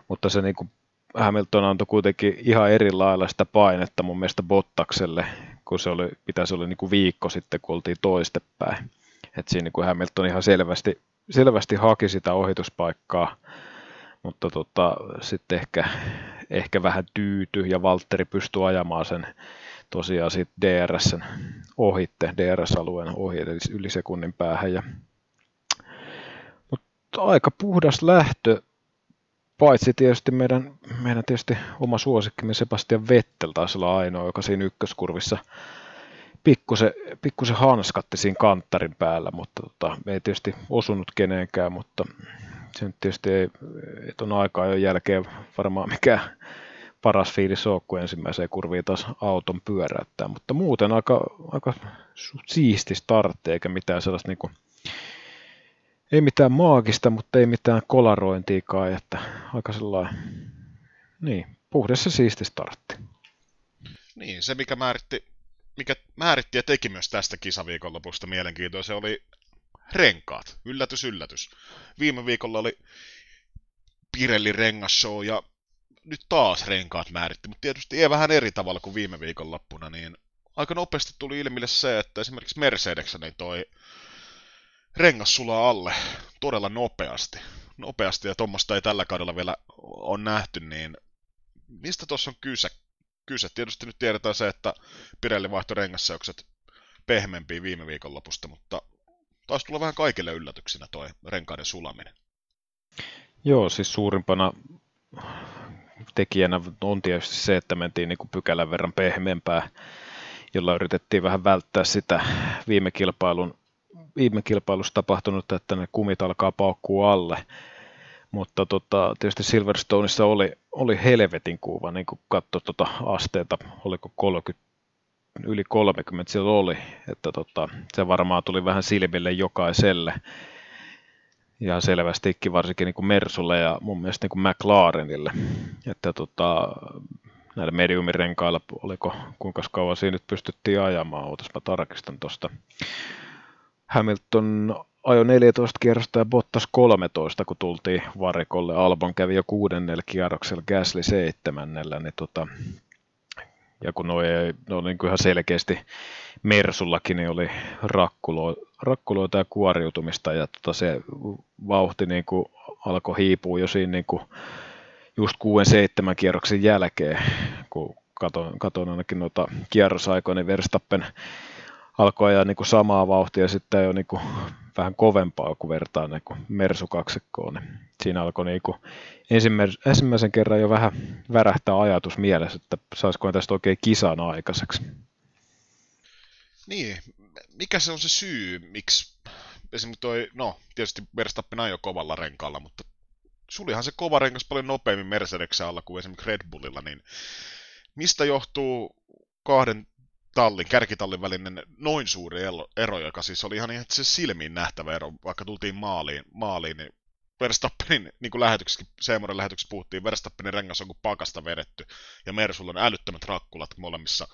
mutta se niin kuin Hamilton antoi kuitenkin ihan eri lailla sitä painetta mun mielestä Bottakselle, kun se oli, pitäisi olla niin kuin viikko sitten, kun oltiin toistepäin. että siinä niin kuin Hamilton ihan selvästi selvästi haki sitä ohituspaikkaa, mutta tota, sitten ehkä, ehkä vähän tyyty ja Valtteri pystyi ajamaan sen tosiaan siitä DRSn ohitte, DRS-alueen ohi, eli yli sekunnin päähän. Ja, mutta aika puhdas lähtö, paitsi tietysti meidän, meidän tietysti oma suosikkimme Sebastian Vettel taisi olla ainoa, joka siinä ykköskurvissa pikkusen, pikkusen hanskatti siinä kanttarin päällä, mutta tota, ei tietysti osunut kenenkään, mutta se nyt tietysti ei, että on aikaa jo jälkeen varmaan mikä paras fiilis ole, kun ensimmäiseen kurviin taas auton pyöräyttää, mutta muuten aika, aika siisti startti, eikä mitään sellaista niin kuin, ei mitään maagista, mutta ei mitään kolarointiikaan, että aika sellainen, niin, puhdas ja siisti startti. Niin, se mikä määritti mikä määritti ja teki myös tästä kisaviikonlopusta mielenkiintoisen, oli renkaat. Yllätys, yllätys. Viime viikolla oli Pirelli rengasshow ja nyt taas renkaat määritti, mutta tietysti ei vähän eri tavalla kuin viime viikonloppuna, niin aika nopeasti tuli ilmille se, että esimerkiksi Mercedeseni toi rengas sulaa alle todella nopeasti. Nopeasti ja tuommoista ei tällä kaudella vielä on nähty, niin mistä tuossa on kyse? kyse. Tietysti nyt tiedetään se, että Pirelli vaihtoi rengasseukset pehmeämpiin viime viikon lopusta, mutta taisi tulla vähän kaikille yllätyksinä toi renkaiden sulaminen. Joo, siis suurimpana tekijänä on tietysti se, että mentiin niin kuin pykälän verran pehmeämpää, jolla yritettiin vähän välttää sitä viime kilpailun viime kilpailussa tapahtunut, että ne kumit alkaa paukkua alle. Mutta tota, tietysti Silverstoneissa oli, oli helvetin kuva, niin kuin katsoi tota asteita, oliko 30, yli 30 siellä oli, että tota, se varmaan tuli vähän silmille jokaiselle. Ja selvästikin varsinkin niin kuin Mersulle ja mun mielestä niin kuin McLarenille. Että tota, näillä mediumirenkailla, oliko kuinka kauan siinä nyt pystyttiin ajamaan, ootas mä tarkistan tuosta. Hamilton ajo 14 kierrosta ja Bottas 13, kun tultiin varikolle. Albon kävi jo kuudennella kierroksella, Gasly seitsemännellä, niin tota, ja kun noi, ne niin kuin ihan selkeästi Mersullakin, niin oli rakkulo, rakkuloita ja kuoriutumista, ja tota se vauhti niin kuin alkoi hiipua jo siinä niin kuin just 6-7 kierroksen jälkeen, kun katon, katon ainakin noita kierrosaikoja, niin Verstappen alkoi ajaa niin kuin samaa vauhtia sitten jo niin kuin vähän kovempaa, kun vertaa niin kuin Mersu-kaksikkoon. Niin siinä alkoi niin kuin ensimmäisen kerran jo vähän värähtää ajatus mielessä, että saisiko tästä oikein kisan aikaiseksi. Niin, mikä se on se syy, miksi esimerkiksi toi, no tietysti Verstappen ajoi kovalla renkaalla, mutta sulihan se kova renkas paljon nopeammin Mercedeksen alla kuin esimerkiksi Red Bullilla, niin mistä johtuu kahden tallin, kärkitallin välinen noin suuri ero, joka siis oli ihan se silmiin nähtävä ero, vaikka tultiin maaliin, maaliin niin Verstappenin, niin kuin lähetyksessä, lähetyksessä puhuttiin, Verstappenin rengas on kuin pakasta vedetty, ja Mersulla on älyttömät rakkulat molemmissa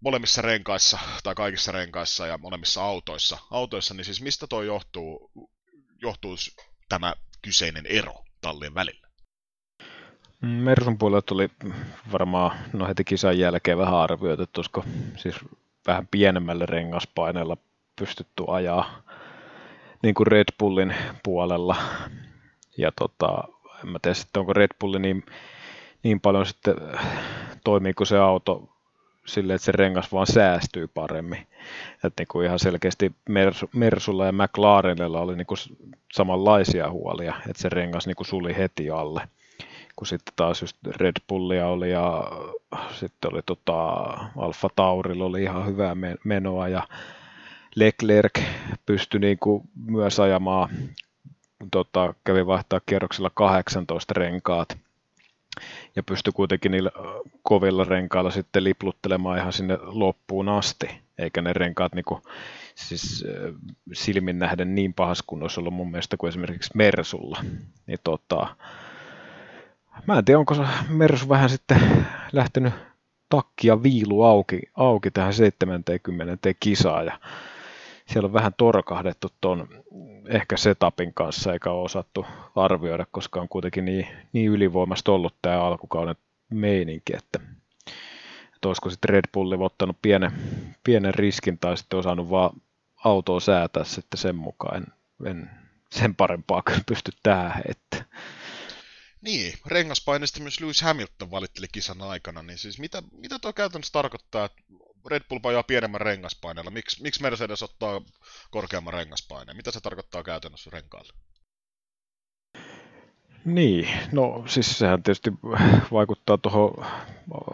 molemmissa renkaissa tai kaikissa renkaissa ja molemmissa autoissa, autoissa niin siis mistä toi johtuu, johtuu tämä kyseinen ero tallien välillä? Mersun puolella tuli varmaan no heti kisan jälkeen vähän arvioitu, että olisiko siis vähän pienemmällä rengaspaineella pystytty ajaa niin kuin Red Bullin puolella. Ja tota, en mä tiedä sitten, onko Red Bulli niin, niin paljon sitten, toimiiko se auto silleen, että se rengas vaan säästyy paremmin. Että niin kuin ihan selkeästi Mersu, Mersulla ja McLarenilla oli niin kuin samanlaisia huolia, että se rengas niin kuin suli heti alle. Kun sitten taas just Red Bullia oli ja sitten oli tota, Alfa Taurilla oli ihan hyvää menoa ja Leclerc pystyi niin kuin myös ajamaan, tota, kävi vaihtaa kierroksella 18 renkaat ja pystyi kuitenkin niillä kovilla renkailla sitten lipluttelemaan ihan sinne loppuun asti, eikä ne renkaat niin kuin, siis silmin nähden niin pahas kuin olisi ollut mun mielestä kuin esimerkiksi Mersulla. Niin tota, mä en tiedä, onko Mersu vähän sitten lähtenyt takkia viilu auki, auki tähän 70 kisaan ja siellä on vähän torkahdettu tuon ehkä setupin kanssa eikä ole osattu arvioida, koska on kuitenkin niin, niin ylivoimasta ollut tämä alkukauden meininki, että, että olisiko sitten Red Bulli ottanut pienen, pienen riskin tai sitten osannut vaan autoa säätää sitten sen mukaan. En, en sen parempaa kyllä pysty tähän heittämään. Niin, rengaspaineista myös Lewis Hamilton valitteli kisan aikana, niin siis mitä, mitä tuo käytännössä tarkoittaa, että Red Bull ajaa pienemmän rengaspaineella. Miksi, miksi Mercedes ottaa korkeamman rengaspaineen? Mitä se tarkoittaa käytännössä renkaalle? Niin, no siis sehän tietysti vaikuttaa tuohon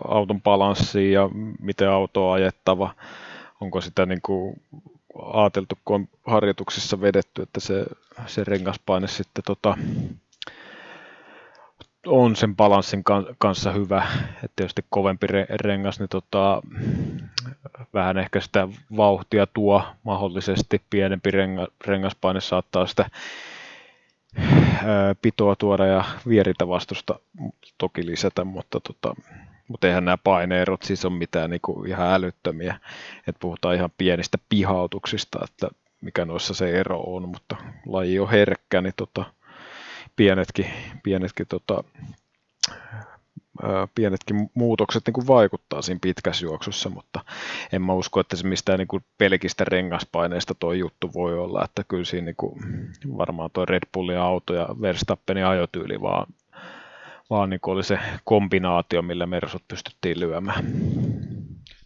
auton balanssiin ja miten auto on ajettava. Onko sitä niin kuin ajateltu, kun on harjoituksissa vedetty, että se, se rengaspaine sitten tota, on sen balanssin kanssa hyvä, että tietysti kovempi rengas, niin tota, vähän ehkä sitä vauhtia tuo mahdollisesti, pienempi renga, rengaspaine saattaa sitä pitoa tuoda ja vieritä vastusta toki lisätä, mutta, tota, mutta eihän nämä paineerot siis ole mitään niin kuin ihan älyttömiä, että puhutaan ihan pienistä pihautuksista, että mikä noissa se ero on, mutta laji on herkkä, niin tota, pienetkin, pienetkin, tota, pienetkin muutokset niin kuin vaikuttaa siinä pitkässä juoksussa, mutta en mä usko, että se mistään niin kuin pelkistä rengaspaineista tuo juttu voi olla, että kyllä siinä niin kuin varmaan tuo Red Bullin auto ja Verstappenin ajotyyli vaan, vaan niin kuin oli se kombinaatio, millä Mersut pystyttiin lyömään.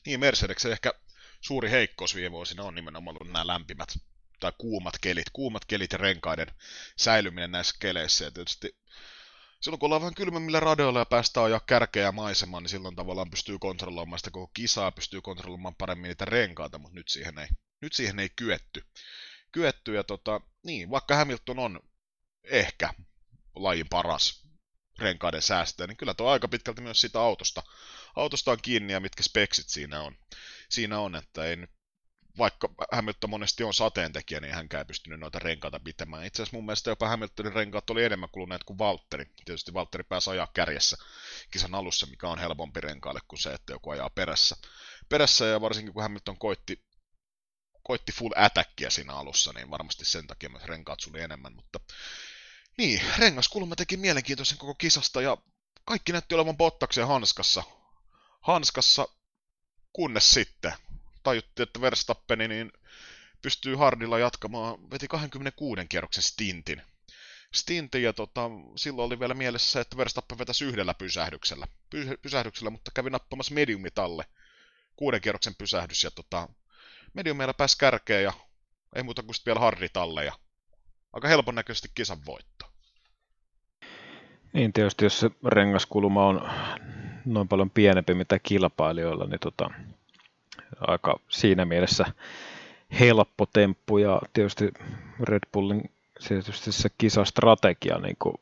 Niin, Mercedeksen ehkä suuri heikkous viime vuosina on nimenomaan ollut nämä lämpimät tai kuumat kelit, kuumat kelit ja renkaiden säilyminen näissä keleissä. Ja tietysti silloin kun ollaan vähän kylmemmillä radoilla ja päästään ajaa kärkeä maisemaan, niin silloin tavallaan pystyy kontrolloimaan sitä koko kisaa, pystyy kontrolloimaan paremmin niitä renkaita, mutta nyt siihen ei, nyt siihen ei kyetty. kyetty ja tota, niin, vaikka Hamilton on ehkä lajin paras renkaiden säästäjä, niin kyllä tuo aika pitkälti myös sitä autosta, autosta on kiinni ja mitkä speksit siinä on. Siinä on, että ei nyt vaikka Hamilton monesti on sateentekijä, niin hänkään ei pystynyt noita renkaita pitämään. Itse asiassa mun mielestä jopa Hamiltonin renkaat oli enemmän kuluneet kuin Valtteri. Tietysti Valtteri pääsi ajaa kärjessä kisan alussa, mikä on helpompi renkaalle kuin se, että joku ajaa perässä. Perässä ja varsinkin kun Hamilton koitti, koitti full attackia siinä alussa, niin varmasti sen takia myös renkaat suli enemmän. Mutta niin, rengaskulma teki mielenkiintoisen koko kisasta ja kaikki näytti olevan Bottaksen hanskassa. Hanskassa, kunnes sitten tajuttiin, että Verstappeni niin pystyy hardilla jatkamaan, veti 26 kierroksen stintin. Stintin ja tota, silloin oli vielä mielessä, että Verstappen vetäisi yhdellä pysähdyksellä, py, pysähdyksellä mutta kävi nappamassa mediumitalle. Kuuden kierroksen pysähdys ja tota, mediumilla pääsi kärkeen ja ei muuta kuin vielä harditalle ja aika helpon näköisesti kisan voitto. Niin tietysti, jos se rengaskulma on noin paljon pienempi mitä kilpailijoilla, niin tota, aika siinä mielessä helppo temppu ja tietysti Red Bullin tietysti se kisastrategia, niin kuin,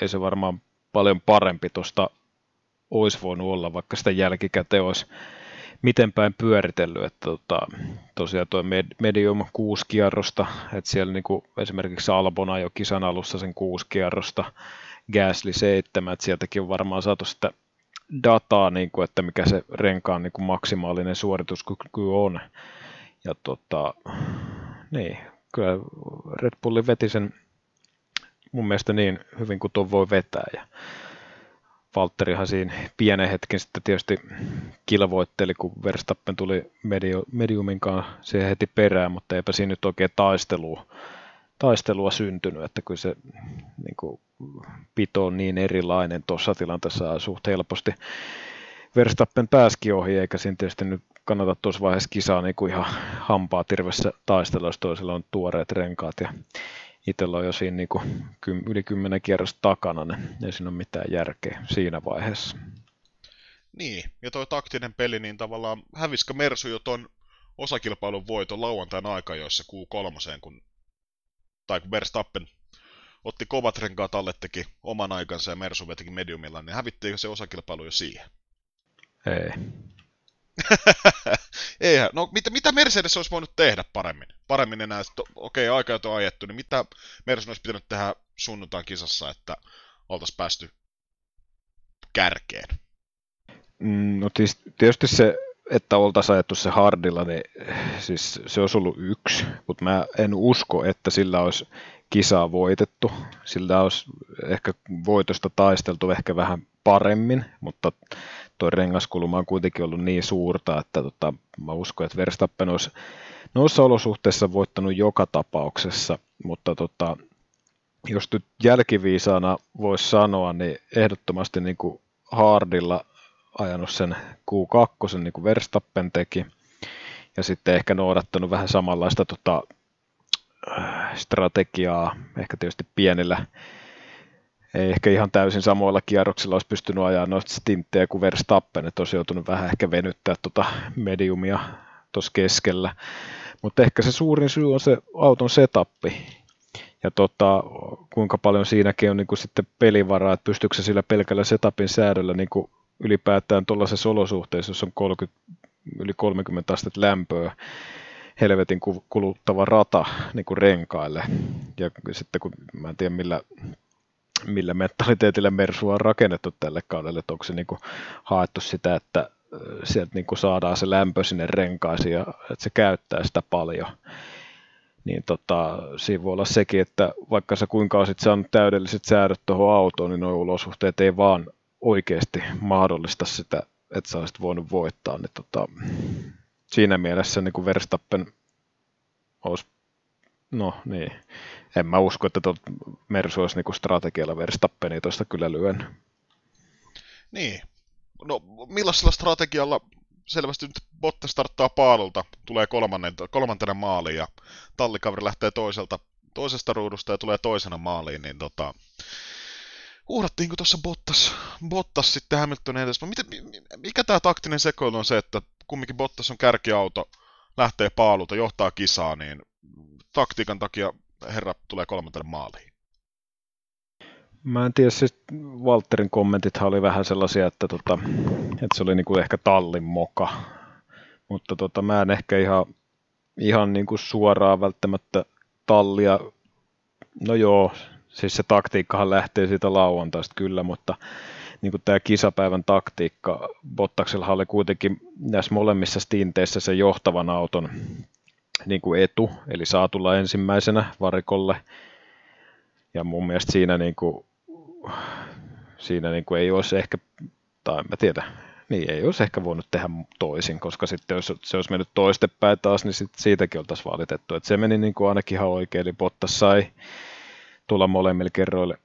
ei se varmaan paljon parempi tuosta olisi voinut olla, vaikka sitä jälkikäteen olisi miten päin pyöritellyt, että tota, tosiaan tuo Medium kuusi kierrosta, että siellä niin kuin esimerkiksi Albona jo kisan alussa sen kuusi kierrosta, Gasly 7, että sieltäkin on varmaan saatu sitä dataa, niin kuin, että mikä se renkaan niin kuin maksimaalinen suorituskyky on. Ja tota, niin, kyllä Red Bulli veti sen mun mielestä niin hyvin kuin tuon voi vetää. Ja Valtterihan siinä pienen hetken sitten tietysti kilvoitteli, kun Verstappen tuli medio, mediumin kanssa siihen heti perään, mutta eipä siinä nyt oikein taistelua, taistelua syntynyt, että kyllä se niin kuin, pito on niin erilainen tuossa tilanteessa suht helposti. Verstappen pääski ohi, eikä siinä tietysti nyt kannata tuossa vaiheessa kisaa niin kuin ihan hampaa tirvessä taistella, jos toisella on tuoreet renkaat ja itsellä on jo siinä niin kuin yli kymmenen kierrosta takana, niin ei siinä ole mitään järkeä siinä vaiheessa. Niin, ja tuo taktinen peli, niin tavallaan hävisikö Mersu jo ton osakilpailun voiton lauantain aika, joissa Q3, kun, tai kun Verstappen otti kovat renkaat alle, teki oman aikansa ja Mersu vetikin mediumilla, niin hävittiinkö se osakilpailu jo siihen? Ei. Eihän. No mitä, mitä Mercedes olisi voinut tehdä paremmin? Paremmin enää, että okei, okay, aika on ajettu, niin mitä Mercedes olisi pitänyt tehdä sunnuntain kisassa, että oltaisiin päästy kärkeen? Mm, no tietysti se, että oltaisiin ajettu se hardilla, niin siis se olisi ollut yksi, mutta mä en usko, että sillä olisi kisaa voitettu. Sillä olisi ehkä voitosta taisteltu ehkä vähän paremmin, mutta tuo rengaskulma on kuitenkin ollut niin suurta, että tota, mä uskon, että Verstappen olisi noissa olosuhteissa voittanut joka tapauksessa, mutta tota, jos nyt jälkiviisaana voisi sanoa, niin ehdottomasti niin kuin Hardilla ajanut sen Q2, niin kuin Verstappen teki, ja sitten ehkä noudattanut vähän samanlaista tota, strategiaa, ehkä tietysti pienillä ei ehkä ihan täysin samoilla kierroksilla olisi pystynyt ajaa noista stinttejä kuin Verstappen, että olisi joutunut vähän ehkä venyttää tuota mediumia tuossa keskellä. Mutta ehkä se suurin syy on se auton setappi. Ja tota, kuinka paljon siinäkin on niin kuin sitten pelivaraa, että pystyykö se sillä pelkällä setupin säädöllä niin kuin ylipäätään tuollaisessa olosuhteessa, jos on 30, yli 30 astetta lämpöä, helvetin kuluttava rata niin kuin renkaille. Ja sitten kun mä en tiedä millä millä mentaliteetillä Mersua on rakennettu tälle kaudelle, että onko se niin kuin haettu sitä, että sieltä niin kuin saadaan se lämpö sinne renkaisiin ja että se käyttää sitä paljon. Niin tota, siinä voi olla sekin, että vaikka sä kuinka olisit saanut täydelliset säädöt tuohon autoon, niin nuo olosuhteet ei vaan oikeasti mahdollista sitä, että sä olisit voinut voittaa. Niin tota, siinä mielessä niin kuin Verstappen olisi, no niin, en mä usko, että tuot Mersu olisi niinku strategialla Verstappenia tuosta kyllä lyön. Niin. No, millaisella strategialla selvästi nyt Botte starttaa paalulta, tulee kolmannen, kolmantena maaliin ja tallikaveri lähtee toiselta, toisesta ruudusta ja tulee toisena maaliin, niin tota, uhrattiinko tuossa Bottas, Bottas sitten Hamilton edes, miten, mikä tämä taktinen sekoilu on se, että kumminkin Bottas on kärkiauto, lähtee paalulta, johtaa kisaa, niin taktiikan takia herra tulee kolmantena maaliin? Mä en tiedä, siis Walterin kommentithan oli vähän sellaisia, että, tota, että se oli niinku ehkä tallin moka. Mutta tota, mä en ehkä ihan, ihan niinku suoraan välttämättä tallia, no joo, siis se taktiikkahan lähtee siitä lauantaista kyllä, mutta niin kuin tämä kisapäivän taktiikka, Bottaksella oli kuitenkin näissä molemmissa stinteissä se johtavan auton niin kuin etu, eli saa tulla ensimmäisenä varikolle. Ja mun mielestä siinä, niin kuin, siinä niin kuin ei olisi ehkä, tai en mä tiedä, niin ei olisi ehkä voinut tehdä toisin, koska sitten jos se olisi mennyt toistepäin taas, niin sit siitäkin oltaisiin valitettu. Et se meni niin kuin ainakin ihan oikein, eli Bottas sai tulla molemmille kerroille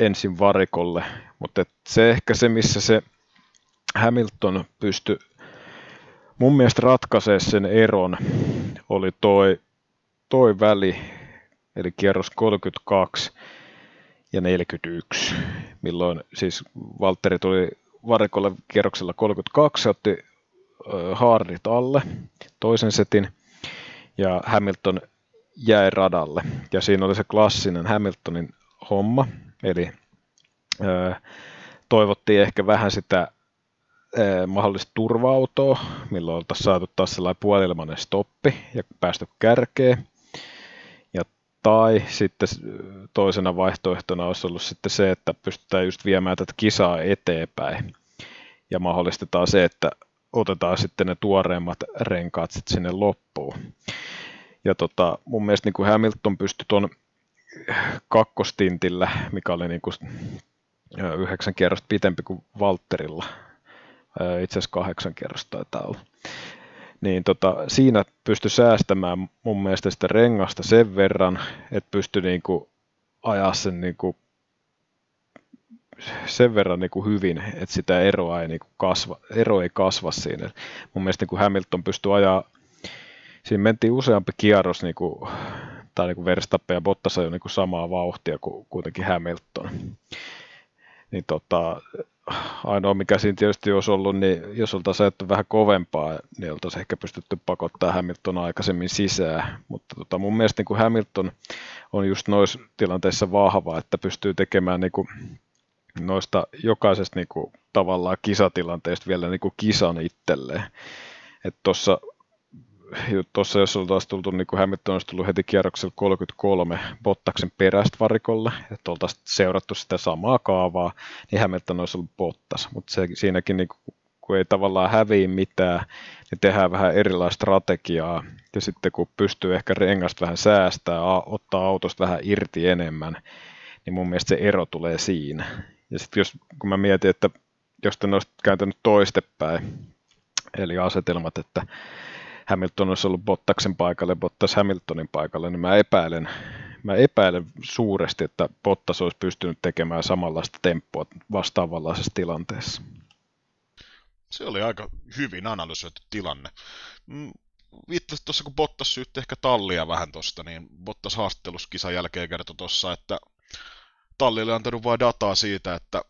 ensin varikolle, mutta se ehkä se, missä se Hamilton pystyi mun mielestä ratkaisee sen eron oli toi, toi väli, eli kierros 32 ja 41, milloin siis Valtteri tuli varikolle kierroksella 32, otti haarit alle toisen setin ja Hamilton jäi radalle. Ja siinä oli se klassinen Hamiltonin homma, eli äh, toivottiin ehkä vähän sitä eh, mahdollista turva-autoa, milloin oltaisiin saatu taas sellainen puolilmainen stoppi ja päästy kärkeen. Ja tai sitten toisena vaihtoehtona olisi ollut sitten se, että pystytään just viemään tätä kisaa eteenpäin. ja mahdollistetaan se, että otetaan sitten ne tuoreimmat renkaat sitten sinne loppuun. Ja tota, mun mielestä niin kuin Hamilton pystyi tuon kakkostintillä, mikä oli niin kuin yhdeksän kierrosta pitempi kuin Valterilla, itse asiassa kahdeksan kerrosta taitaa olla, niin tota, siinä pystyi säästämään mun mielestä sitä rengasta sen verran, että pystyi niin kuin ajaa sen niin kuin sen verran niin kuin hyvin, että sitä eroa ei, niin kuin kasva, ero ei kasva siinä. Mun mielestä niin kuin Hamilton pystyi ajaa, siinä mentiin useampi kierros, niin kuin, tai niin kuin Verstappen ja Bottas jo niin kuin samaa vauhtia kuin kuitenkin Hamilton. Niin tota, ainoa mikä siinä tietysti olisi ollut, niin jos oltaisiin ajattu vähän kovempaa, niin oltaisiin ehkä pystytty pakottaa Hamilton aikaisemmin sisään. Mutta tota, mun mielestä niin kuin Hamilton on just noissa tilanteissa vahva, että pystyy tekemään niin kuin noista jokaisesta niin kuin, tavallaan kisatilanteesta vielä niin kuin kisan itselleen. Että tuossa tuossa jos oltaisiin tultu, niin kuin Hamilton olisi tullut heti kierroksella 33 Bottaksen perästä varikolle, että oltaisiin seurattu sitä samaa kaavaa, niin Hamilton olisi ollut Bottas. Mutta se, siinäkin, niin kuin, kun ei tavallaan häviä mitään, niin tehdään vähän erilaista strategiaa. Ja sitten kun pystyy ehkä rengasta vähän säästää, ottaa autosta vähän irti enemmän, niin mun mielestä se ero tulee siinä. Ja sitten jos, kun mä mietin, että jos te olisit kääntänyt toistepäin, eli asetelmat, että Hamilton olisi ollut Bottaksen paikalle, Bottas Hamiltonin paikalle, niin mä epäilen, mä epäilen suuresti, että Bottas olisi pystynyt tekemään samanlaista temppua vastaavanlaisessa tilanteessa. Se oli aika hyvin analysoitu tilanne. Mm, viittasit tuossa, kun Bottas syytti ehkä tallia vähän tuosta, niin Bottas haastatteluskisan jälkeen kertoi tuossa, että talli oli antanut vain dataa siitä, että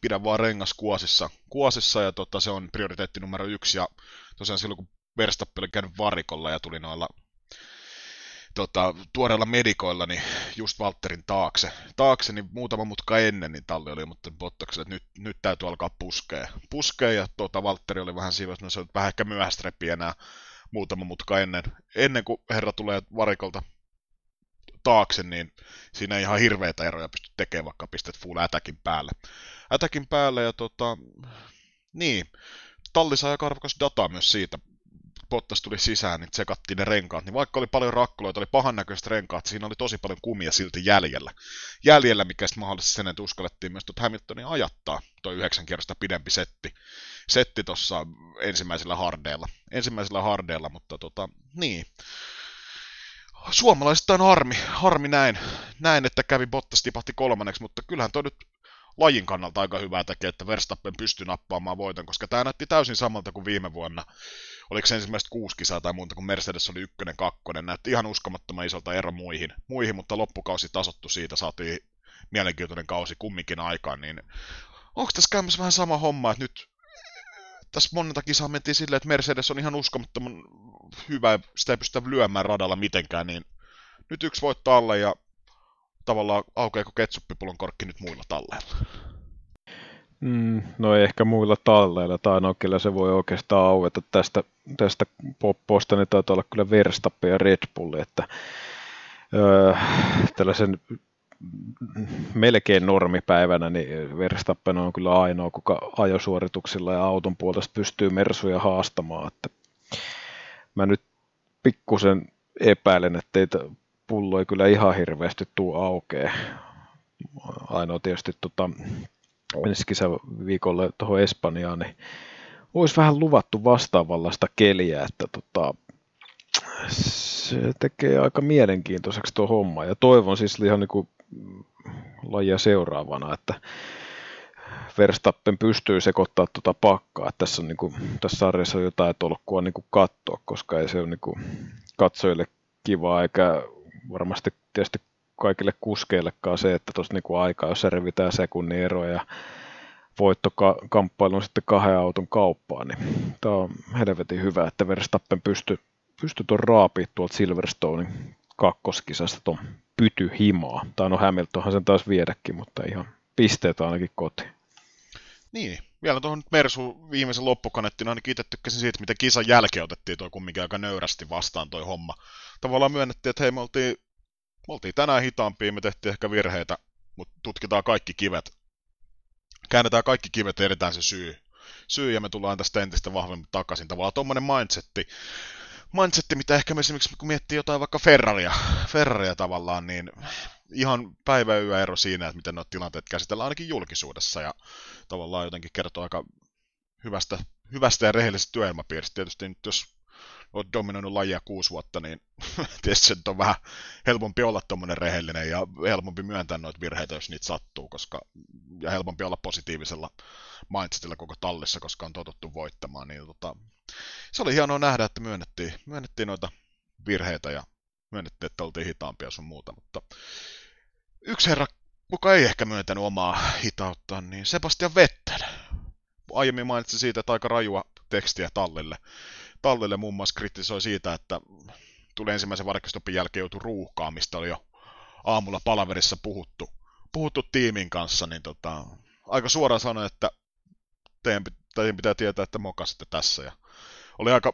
pidä vaan rengas kuosissa, kuosissa ja tota, se on prioriteetti numero yksi. Ja tosiaan silloin, kun Verstappen oli käynyt varikolla ja tuli noilla tota, tuoreilla medikoilla, niin just Walterin taakse. Taakse, niin muutama mutka ennen, niin talli oli mutta Bottakselle, että nyt, nyt täytyy alkaa puskea. Puskea, ja tota, Valtteri oli vähän siivoissa, no se on vähän ehkä myöhäistä enää muutama mutka ennen, ennen kuin herra tulee varikolta taakse, niin siinä ei ihan hirveitä eroja pysty tekemään, vaikka pistät full ätäkin päälle. Ätäkin päälle ja tota, niin, talli sai aika arvokas data myös siitä, Bottas tuli sisään, niin tsekattiin ne renkaat, niin vaikka oli paljon rakkuloita, oli pahan näköiset renkaat, siinä oli tosi paljon kumia silti jäljellä. Jäljellä, mikä sitten mahdollisesti sen, että uskallettiin myös tuota Hamiltonin ajattaa, tuo yhdeksän kierrosta pidempi setti, setti tuossa ensimmäisellä hardeilla. Ensimmäisellä hardeilla, mutta tota, niin. Suomalaiset on harmi, harmi näin, näin, että kävi Bottas tipahti kolmanneksi, mutta kyllähän toi nyt lajin kannalta aika hyvää tekee, että Verstappen pystyi nappaamaan voiton, koska tämä näytti täysin samalta kuin viime vuonna. Oliko se ensimmäistä kuusi kisaa tai muuta, kun Mercedes oli ykkönen, kakkonen. Näytti ihan uskomattoman isolta ero muihin, muihin mutta loppukausi tasottu siitä, saatiin mielenkiintoinen kausi kumminkin aikaan, niin onko tässä käymässä vähän sama homma, että nyt tässä monta kisaa mentiin silleen, että Mercedes on ihan uskomattoman hyvä, sitä ei pystytä lyömään radalla mitenkään, niin nyt yksi voitto alle ja tavallaan aukeako ketsuppipullon korkki nyt muilla talleilla? Mm, no ehkä muilla talleilla, tai no kyllä se voi oikeastaan aueta tästä, tästä popposta, niin taitaa olla kyllä Verstappen ja Red Bull, että öö, tällaisen melkein normipäivänä, niin Verstappen on kyllä ainoa, kuka ajosuorituksilla ja auton puolesta pystyy Mersuja haastamaan, että mä nyt pikkusen epäilen, että pullo ei kyllä ihan hirveästi tuu aukee. Ainoa tietysti tota, ensi viikolle tuohon Espanjaan, niin olisi vähän luvattu vastaavallasta keliä, että tota, se tekee aika mielenkiintoiseksi tuo homma. Ja toivon siis ihan niin kuin lajia seuraavana, että Verstappen pystyy sekoittaa tuota pakkaa. Että tässä, on niin kuin, tässä sarjassa on jotain tolkkua niin katsoa, koska ei se ole niin kuin katsojille kivaa eikä varmasti tietysti kaikille kuskeillekaan se, että tuossa niinku aikaa, jos se revitään sekunnin eroja ja voittokamppailun sitten kahden auton kauppaan, niin tämä on helvetin hyvä, että Verstappen pystyy pysty tuon raapii tuolta Silverstonein kakkoskisasta tuon pyty himaa. Tai no Hamiltonhan sen taas viedäkin, mutta ihan pisteet ainakin kotiin. Niin, vielä tuohon Mersu viimeisen loppukanettiin, ainakin itse tykkäsin siitä, miten kisan jälkeen otettiin tuo kumminkin aika nöyrästi vastaan toi homma. Tavallaan myönnettiin, että hei, me oltiin me oltiin tänään hitaampia, me tehtiin ehkä virheitä, mutta tutkitaan kaikki kivet. Käännetään kaikki kivet ja edetään se syy. syy ja me tullaan tästä entistä vahvemmin takaisin. Tavallaan tuommoinen mindsetti, mindsetti, mitä ehkä me esimerkiksi kun miettii jotain vaikka Ferraria, Ferraria tavallaan, niin ihan päivä yö ero siinä, että miten noita tilanteet käsitellään ainakin julkisuudessa ja tavallaan jotenkin kertoo aika hyvästä, hyvästä ja rehellisestä työilmapiiristä. Tietysti nyt jos olet dominoinut lajia kuusi vuotta, niin tietysti on vähän helpompi olla tuommoinen rehellinen ja helpompi myöntää noita virheitä, jos niitä sattuu, koska, ja helpompi olla positiivisella mindsetillä koko tallissa, koska on totuttu voittamaan. Niin tota, se oli hienoa nähdä, että myönnettiin, myönnettiin noita virheitä ja myönnettiin, että oltiin hitaampia sun muuta, mutta yksi herra, kuka ei ehkä myöntänyt omaa hitauttaan, niin Sebastian Vettel. Aiemmin mainitsin siitä, että aika rajua tekstiä tallille. Tallille muun muassa kritisoi siitä, että tuli ensimmäisen varkistopin jälkeen joutui ruuhkaan, mistä oli jo aamulla palaverissa puhuttu, puhuttu tiimin kanssa, niin tota, aika suoraan sanoi, että teidän, teidän pitää tietää, että mokasitte tässä. Ja oli aika,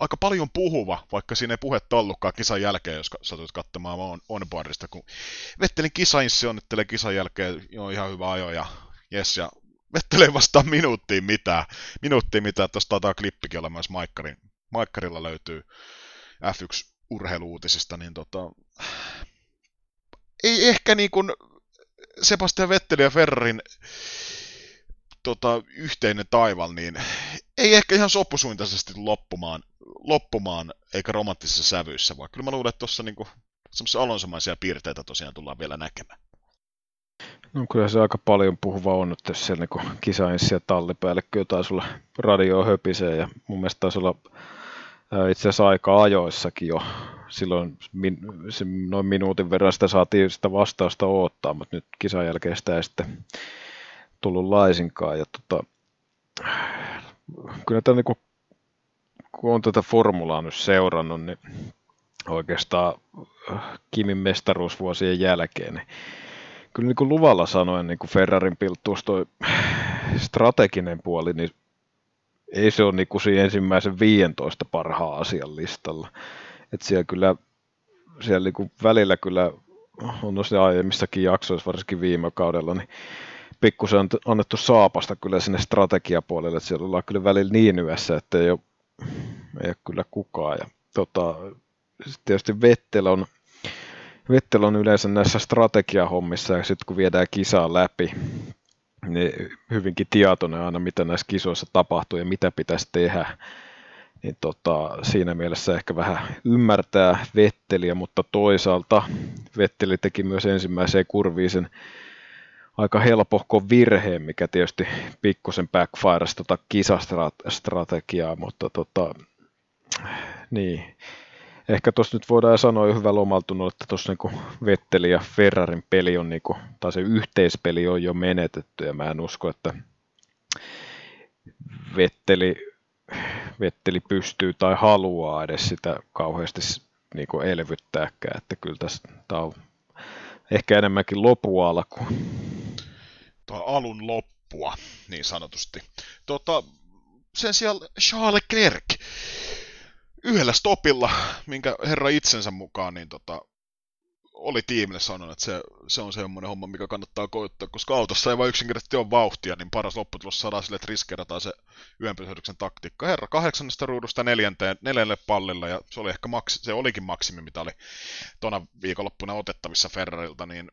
aika paljon puhuva, vaikka siinä ei puhetta ollutkaan kisan jälkeen, jos satut katsomaan on, onboardista, kun Vettelin kisainssi onnittelee kisan jälkeen, joo ihan hyvä ajo ja jes, ja Vettelee vastaan minuuttiin mitään. Minuuttiin mitään, tuossa taitaa klippikin olla myös Maikkarin. Maikkarilla löytyy F1 urheiluutisista, niin tota, ei ehkä niin kuin Sebastian Vettel ja Ferrarin tota, yhteinen taival, niin ei ehkä ihan sopusuintaisesti loppumaan, loppumaan eikä romanttisissa sävyissä, vaan kyllä mä luulen, että tuossa niinku, semmoisia alonsomaisia piirteitä tosiaan tullaan vielä näkemään. No kyllä se aika paljon puhuva on, että jos siellä niin kisainssi ja tallipäällikkö taisi olla radio höpisee ja mun mielestä taisi olla itse asiassa aika ajoissakin jo. Silloin min, noin minuutin verran sitä saatiin sitä vastausta odottaa, mutta nyt kisan jälkeen sitä ei sitten tullut laisinkaan. Ja tota, kyllä tämä, niin kuin, kun on tätä formulaa nyt seurannut, niin oikeastaan Kimin mestaruusvuosien jälkeen, niin kyllä niin kuin luvalla sanoen niin kuin Ferrarin pilttuus toi strateginen puoli, niin ei se ole niin kuin siinä ensimmäisen 15 parhaan asian listalla. että siellä kyllä siellä niin kuin välillä kyllä on noissa aiemmissakin jaksoissa, varsinkin viime kaudella, niin pikkusen on annettu saapasta kyllä sinne strategiapuolelle, että siellä ollaan kyllä välillä niin yössä, että ei ole, ei ole kyllä kukaan. Ja, tota, tietysti Vettel on, Vettel on yleensä näissä strategiahommissa, ja sitten kun viedään kisaa läpi, niin hyvinkin tietoinen aina, mitä näissä kisoissa tapahtuu ja mitä pitäisi tehdä. Niin tota, siinä mielessä ehkä vähän ymmärtää Vetteliä, mutta toisaalta Vetteli teki myös ensimmäiseen kurviin sen aika helpohko virheen, mikä tietysti pikkusen backfires tota kisastrategiaa, mutta tota, niin, ehkä tuossa nyt voidaan sanoa jo hyvä lomaltunut, että tuossa niinku Vetteli ja Ferrarin peli on, niinku, tai se yhteispeli on jo menetetty, ja mä en usko, että Vetteli, Vetteli pystyy tai haluaa edes sitä kauheasti niinku elvyttääkään, että kyllä tässä tämä on ehkä enemmänkin lopualku. Tai alun loppua, niin sanotusti. Tota, sen sijaan Charles Leclerc yhdellä stopilla, minkä herra itsensä mukaan, niin tota, oli tiimille sanonut, että se, se on semmoinen homma, mikä kannattaa koittaa, koska autossa ei vain yksinkertaisesti ole vauhtia, niin paras lopputulos saadaan sille, että riskeerataan se yönpysähdyksen taktiikka. Herra kahdeksannesta ruudusta neljänteen, neljännelle pallilla, ja se, oli ehkä maks, se olikin maksimi, mitä oli tuona viikonloppuna otettavissa Ferrarilta, niin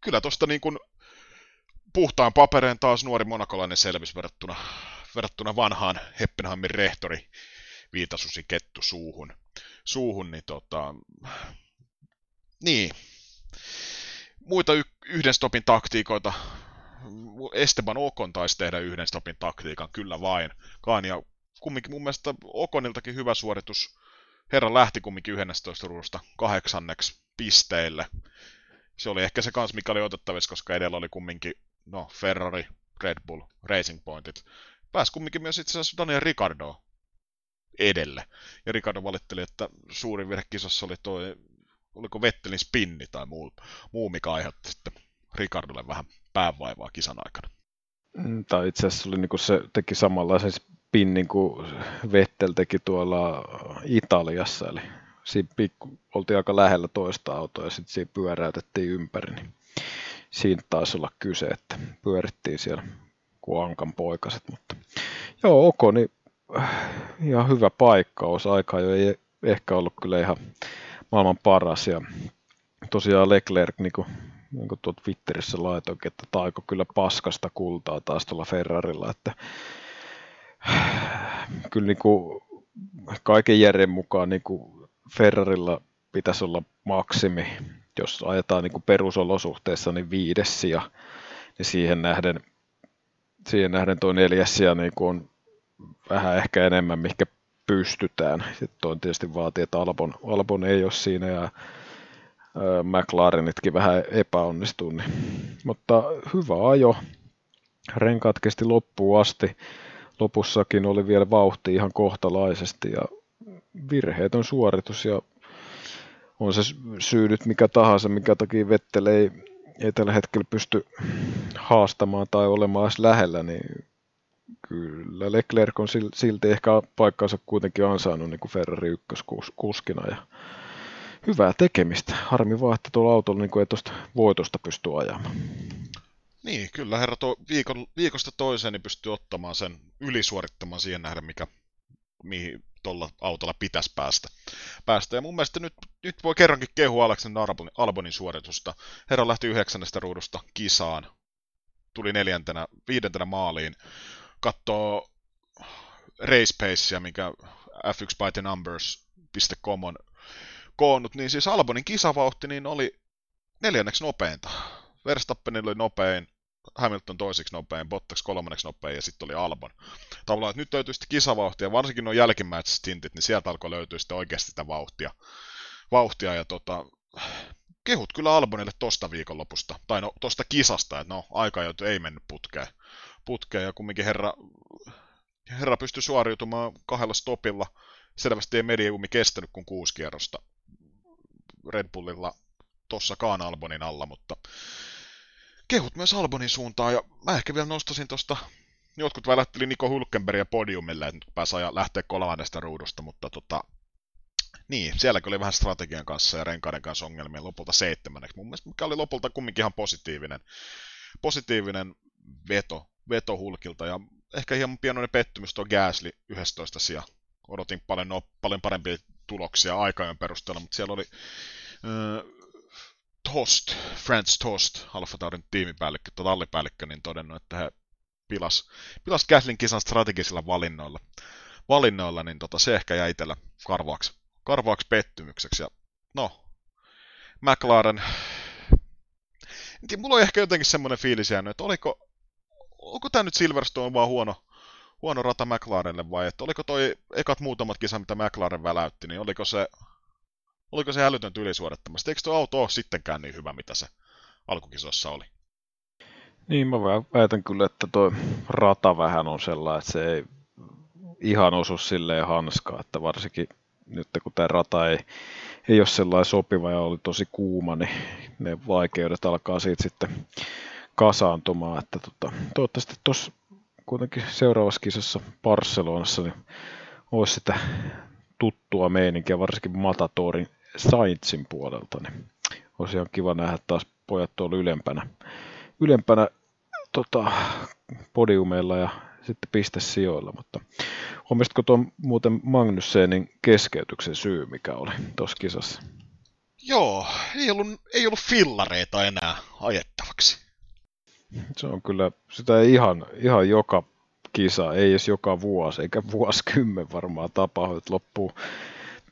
kyllä tuosta niin kuin puhtaan papereen taas nuori monakolainen selvis verrattuna, verrattuna vanhaan Heppenheimin rehtori viitasusi kettu suuhun, suuhun niin tota, niin. Muita y- yhden stopin taktiikoita. Esteban Okon taisi tehdä yhden stopin taktiikan, kyllä vain. Kaan ja kumminkin mun mielestä Okoniltakin hyvä suoritus. Herra lähti kumminkin 11 ruudusta kahdeksanneksi pisteille. Se oli ehkä se kans, mikä oli otettavissa, koska edellä oli kumminkin no, Ferrari, Red Bull, Racing Pointit. Pääsi kumminkin myös itse asiassa Daniel Ricardo edelle. Ja Ricardo valitteli, että suurin virhe kisassa oli tuo oliko Vettelin spinni tai muu, muu mikä aiheutti sitten Ricardolle vähän päävaivaa kisan aikana. Mm, tai itse asiassa oli niin se teki samanlaisen spinnin kuin Vettel teki tuolla Italiassa, eli siinä pikku, oltiin aika lähellä toista autoa ja sitten siinä pyöräytettiin ympäri, niin siinä taisi olla kyse, että pyörittiin siellä kuin Ankan poikaset. Mutta joo, Oko, niin ihan hyvä paikkaus. Aika jo ei ehkä ollut kyllä ihan maailman paras. Ja tosiaan Leclerc, niin kuin, niin kuin tuot Twitterissä laitoinkin, että taiko kyllä paskasta kultaa taas tuolla Ferrarilla, että kyllä niin kuin kaiken järjen mukaan niin kuin Ferrarilla pitäisi olla maksimi, jos ajetaan niin kuin perusolosuhteissa, niin viides ja, niin siihen nähden, siihen nähden tuo neljäs sija niin kuin on vähän ehkä enemmän, mikä pystytään. Sitten tietysti vaatii, että Albon, Albon ei ole siinä ja McLarenitkin vähän epäonnistuu. Niin. Mutta hyvä ajo. Renkaat kesti loppuun asti. Lopussakin oli vielä vauhti ihan kohtalaisesti ja virheetön suoritus ja on se syy nyt mikä tahansa, mikä takia Vettel ei, ei tällä hetkellä pysty haastamaan tai olemaan edes lähellä, niin kyllä Leclerc on silti ehkä paikkaansa kuitenkin ansainnut niin kuin Ferrari ykköskuskina ja hyvää tekemistä. Harmi vaan, että tuolla autolla niin kuin ei tuosta voitosta pysty ajamaan. Niin, kyllä herra to, viikon, viikosta toiseen niin pystyy ottamaan sen ylisuorittamaan siihen nähden, mikä, mihin tuolla autolla pitäisi päästä. päästä. Ja mun mielestä nyt, nyt voi kerrankin kehua Aleksen Albonin, Albonin suoritusta. Herra lähti yhdeksännestä ruudusta kisaan, tuli neljäntenä, viidentenä maaliin, katsoo race pacea, mikä f1bythenumbers.com on koonnut, niin siis Albonin kisavauhti niin oli neljänneksi nopeinta. Verstappenilla oli nopein, Hamilton toiseksi nopein, Bottas kolmanneksi nopein ja sitten oli Albon. Tavallaan, että nyt löytyy sitten kisavauhtia, varsinkin nuo jälkimmäiset stintit, niin sieltä alkoi löytyä sitten oikeasti sitä vauhtia. vauhtia ja tota, kehut kyllä Albonille tosta viikonlopusta, tai no tosta kisasta, että no aika ei mennyt putkeen. Putkeen ja kumminkin herra, herra pystyi suoriutumaan kahdella stopilla. Selvästi ei mediumi kestänyt kuin kuusi kierrosta Red Bullilla tossakaan Albonin alla, mutta kehut myös Albonin suuntaan, ja mä ehkä vielä nostasin tosta, jotkut välätteli Niko Hulkenbergia podiumille, että nyt pääsi lähteä kolmannesta ruudusta, mutta tota, niin, siellä oli vähän strategian kanssa ja renkaiden kanssa ongelmia lopulta seitsemänneksi. Mun mielestä mikä oli lopulta kumminkin ihan positiivinen, positiivinen veto, veto Hulkilta ja ehkä hieman pienoinen pettymys tuo Gasly 11 sija. Odotin paljon, no, paljon parempia tuloksia aikajan perusteella, mutta siellä oli äh, Tost, Franz Tost, Alfa Taurin tiimipäällikkö tai tallipäällikkö, niin todennut, että he pilas, pilas Gaslin kisan strategisilla valinnoilla. valinnoilla, niin tota, se ehkä jäi itsellä karvaaksi, karvaaksi pettymykseksi. Ja no, McLaren, mulla on ehkä jotenkin semmoinen fiilis jäänyt, että oliko, onko tämä nyt Silverstone vaan huono, huono rata McLarenille vai että oliko toi ekat muutamat kisat, mitä McLaren väläytti, niin oliko se Oliko se älytöntä ylisuorittamasta? Eikö tuo auto ole sittenkään niin hyvä, mitä se alkukisossa oli? Niin, mä väitän kyllä, että tuo rata vähän on sellainen, että se ei ihan osu silleen hanskaa, että varsinkin nyt kun tämä rata ei, ei ole sellainen sopiva ja oli tosi kuuma, niin ne vaikeudet alkaa siitä sitten kasaantumaan. Että tota, toivottavasti tuossa kuitenkin seuraavassa kisassa Barcelonassa niin olisi sitä tuttua meininkiä, varsinkin Matatorin Saintsin puolelta, niin olisi ihan kiva nähdä taas pojat tuolla ylempänä, ylempänä tota, podiumeilla ja sitten pistesijoilla, mutta huomasitko tuon muuten Magnussenin keskeytyksen syy, mikä oli tuossa kisassa? Joo, ei ollut, ei ollut fillareita enää ajettavaksi. Se on kyllä, sitä ei ihan, ihan joka kisa, ei edes joka vuosi, eikä vuosikymmen varmaan tapahdu, että loppuu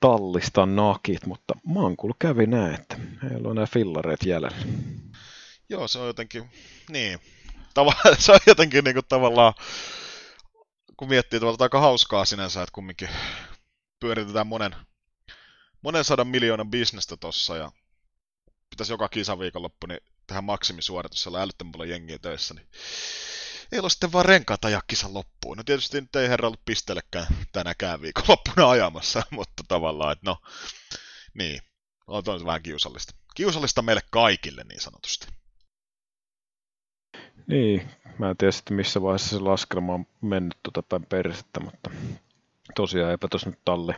tallista nakit, mutta Mankul kävi näin, että heillä on nämä fillareet jäljellä. Joo, se on jotenkin, niin, Tava- se on jotenkin niin kuin tavallaan, kun miettii että aika hauskaa sinänsä, että kumminkin pyöritetään monen, monen sadan miljoonan bisnestä tossa ja pitäisi joka kisa viikonloppu niin tehdä maksimisuoritus, siellä älyttömän paljon jengiä töissä, niin ei ole sitten vaan renkaita ja kisan loppuun. No tietysti nyt ei herra ollut pisteellekään tänäkään viikonloppuna ajamassa, mutta tavallaan, että no, niin, on toinen vähän kiusallista. Kiusallista meille kaikille niin sanotusti. Niin, mä en tiedä sitten missä vaiheessa se laskelma on mennyt tuota päin persettä, mutta tosiaan eipä tuossa nyt talle,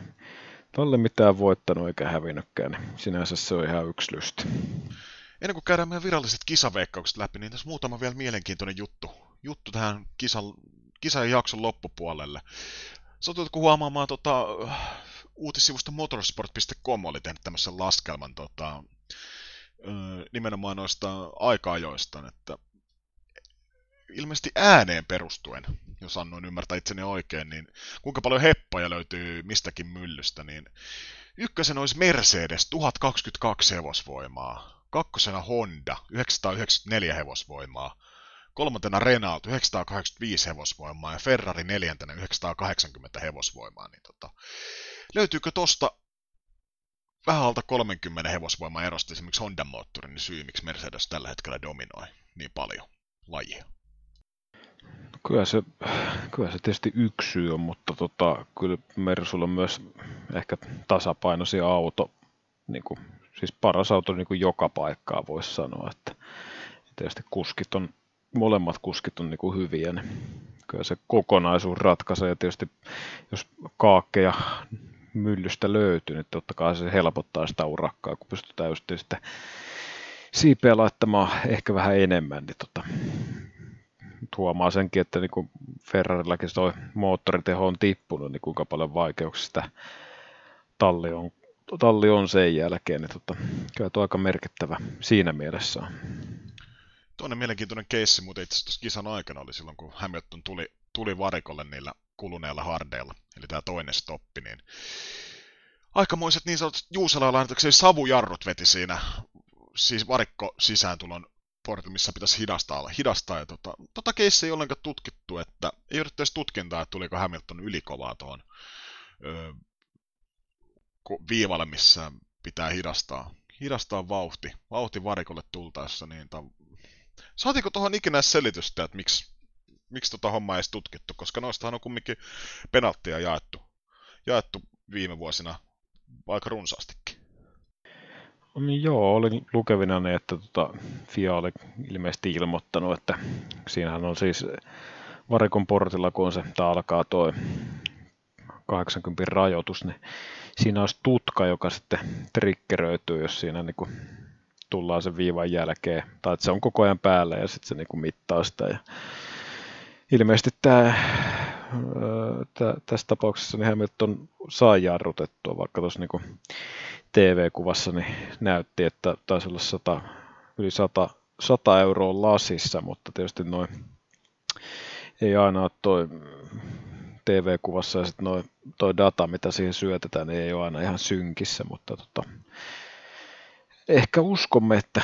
talle mitään voittanut eikä hävinnytkään, niin sinänsä se on ihan yksi lysti. Ennen kuin käydään meidän viralliset kisaveikkaukset läpi, niin tässä muutama vielä mielenkiintoinen juttu juttu tähän kisan, kisan jakson loppupuolelle. Satutko huomaamaan tota, uutissivusta motorsport.com oli tehnyt tämmöisen laskelman tota, nimenomaan noista aika-ajoista, että ilmeisesti ääneen perustuen, jos annoin ymmärtää itseni oikein, niin kuinka paljon heppoja löytyy mistäkin myllystä, niin ykkösen olisi Mercedes 1022 hevosvoimaa, kakkosena Honda 994 hevosvoimaa, kolmantena Renault 985 hevosvoimaa. Ja Ferrari neljäntenä 980 hevosvoimaa, niin tota, löytyykö tosta vähän alta 30 hevosvoimaa erosta? Esimerkiksi Honda moottorin niin syy, miksi Mercedes tällä hetkellä dominoi niin paljon lajia? Kyllä se, kyllä se tietysti yksi syy on, mutta tota, kyllä Mersulla on myös ehkä tasapainoisia auto, niin kuin, siis paras auto niin kuin joka paikkaa voisi sanoa, että tietysti kuskit on, molemmat kuskit on niin kuin hyviä, niin kyllä se kokonaisuus ratkaisee. Ja tietysti jos kaakkeja myllystä löytyy, niin totta kai se helpottaa sitä urakkaa, kun pystytään just sitten siipeä laittamaan ehkä vähän enemmän, niin tota, huomaa senkin, että niin kuin Ferrarillakin tuo moottoriteho on tippunut, niin kuinka paljon vaikeuksista talli on, talli on sen jälkeen, niin tota, kyllä tuo aika merkittävä siinä mielessä Toinen mielenkiintoinen keissi muuten itse asiassa kisan aikana oli silloin, kun Hamilton tuli, tuli varikolle niillä kuluneilla hardeilla, eli tämä toinen stoppi, niin aikamoiset niin sanotut Juuselaan savujarrut veti siinä, siis varikko sisääntulon portilla, missä pitäisi hidastaa, hidastaa. Ja tota, tota keissiä ei ollenkaan tutkittu, että ei ole edes tutkintaa, että tuliko Hamilton ylikovaa tuohon öö, viivalle, missä pitää hidastaa, hidastaa vauhti, vauhti varikolle tultaessa, niin ta... saatiinko tuohon ikinä selitystä, että miksi, miksi tota hommaa ei tutkittu, koska noistahan on kumminkin penalttia jaettu, jaettu viime vuosina aika runsaastikin. Niin joo, olin lukevina ne, että tota, FIA oli ilmeisesti ilmoittanut, että siinähän on siis varikon portilla, kun se alkaa tuo 80 rajoitus, niin siinä olisi tutka, joka sitten triggeröityy, jos siinä niin kuin tullaan sen viivan jälkeen, tai että se on koko ajan päällä ja sitten se niin kuin mittaa sitä. Ja ilmeisesti tämä, tämä tässä tapauksessa niin Hamilton saa jarrutettua, vaikka tuossa niin TV-kuvassa niin näytti, että taisi olla 100, yli 100, 100 euroa lasissa, mutta tietysti noin ei aina ole toi TV-kuvassa ja sitten toi data, mitä siihen syötetään, niin ei ole aina ihan synkissä, mutta tota, ehkä uskomme, että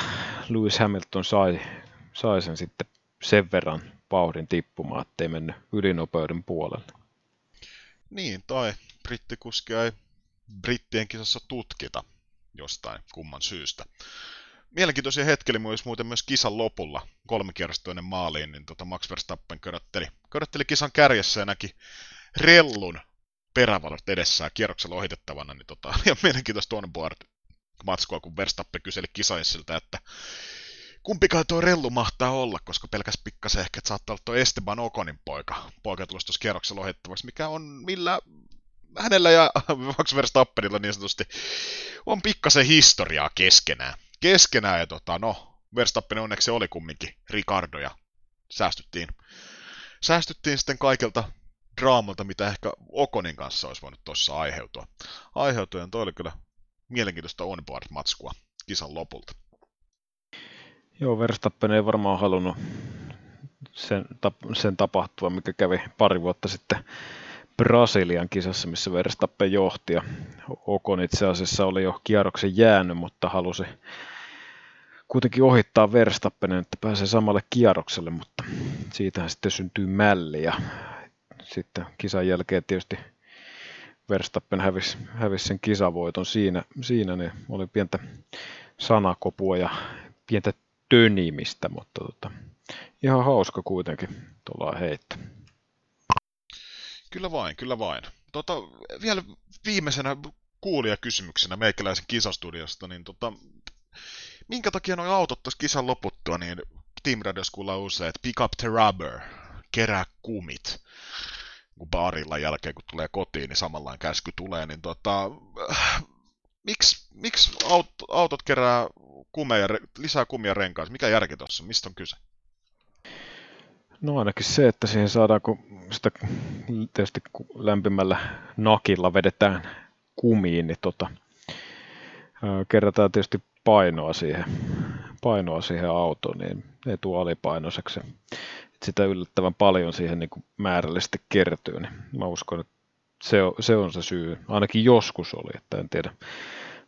Lewis Hamilton sai, sai sen sitten sen verran vauhdin tippumaan, ettei mennyt ylinopeuden puolelle. Niin, tai brittikuskia ei brittien kisassa tutkita jostain kumman syystä. Mielenkiintoisia hetki myös muuten myös kisan lopulla, ennen maaliin, niin tota Max Verstappen körötteli, körötteli kisan kärjessä ja näki rellun perävalot edessään kierroksella ohitettavana, niin tota, ja mielenkiintoista onboard matskua, kun Verstappen kyseli kisaissilta, että kumpikaan tuo rellu mahtaa olla, koska pelkäs pikkasen ehkä, että saattaa olla tuo Esteban Okonin poika, poika tulossa tuossa kierroksella ohittavaksi, mikä on millä hänellä ja Max Verstappenilla niin sanotusti on pikkasen historiaa keskenään. Keskenään ja tota, no, Verstappen onneksi oli kumminkin Ricardo ja säästyttiin, säästyttiin sitten kaikilta draamalta, mitä ehkä Okonin kanssa olisi voinut tuossa aiheutua. Ja toi oli kyllä mielenkiintoista onboard-matskua kisan lopulta. Joo, Verstappen ei varmaan halunnut sen, sen tapahtua, mikä kävi pari vuotta sitten Brasilian kisassa, missä Verstappen johti. Ja Okon itse asiassa oli jo kierroksen jäänyt, mutta halusi kuitenkin ohittaa Verstappenin, että pääsee samalle kierrokselle, mutta siitähän sitten syntyy mälli. Ja sitten kisan jälkeen tietysti Verstappen hävisi, hävisi sen kisavoiton siinä, siinä niin oli pientä sanakopua ja pientä tönimistä, mutta tota, ihan hauska kuitenkin tuolla heitto. Kyllä vain, kyllä vain. Tota, vielä viimeisenä kuulijakysymyksenä meikäläisen kisastudiosta, niin tota, minkä takia nuo autot tuossa kisan loputtua, niin Team Radios kuulla usein, että pick up the rubber, kerää kumit. Kun baarilla jälkeen, kun tulee kotiin, niin samanlainen käsky tulee, niin tota, miksi, miksi aut, autot kerää kumeja, lisää kumia renkaissa? Mikä järki tuossa? Mistä on kyse? No ainakin se, että siihen saadaan, kun sitä tietysti lämpimällä nakilla vedetään kumiin, niin tota, ää, kerätään tietysti painoa siihen, painoa siihen autoon, niin ei tule alipainoiseksi. Sitä yllättävän paljon siihen niin kuin määrällisesti kertyy, niin mä uskon, että se on, se on se syy. Ainakin joskus oli, että en tiedä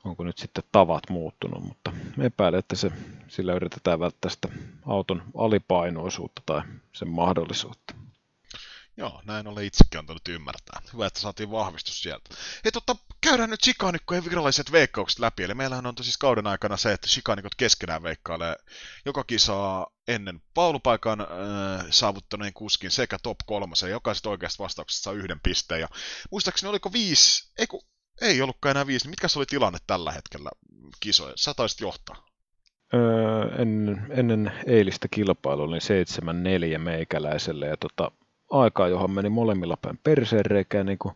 onko nyt sitten tavat muuttunut, mutta epäilen, että se, sillä yritetään välttää sitä auton alipainoisuutta tai sen mahdollisuutta. Joo, näin olen itsekin antanut ymmärtää. Hyvä, että saatiin vahvistus sieltä. Hei, totta, käydään nyt Chikanikkojen viralliset veikkaukset läpi. Eli meillähän on siis kauden aikana se, että Chikanikot keskenään veikkailee joka kisaa ennen paulupaikan äh, saavuttaneen kuskin sekä top kolmosen. Jokaisesta oikeasta vastauksesta saa yhden pisteen. Ja muistaakseni oliko viisi, ei, kun, ei ollutkaan enää viisi. Niin mitkä se oli tilanne tällä hetkellä kisoja? Sä taisit johtaa. Öö, ennen, ennen eilistä kilpailua oli 7-4 meikäläiselle ja tota, aikaa, johon meni molemmilla päin perseen reikään, niin kuin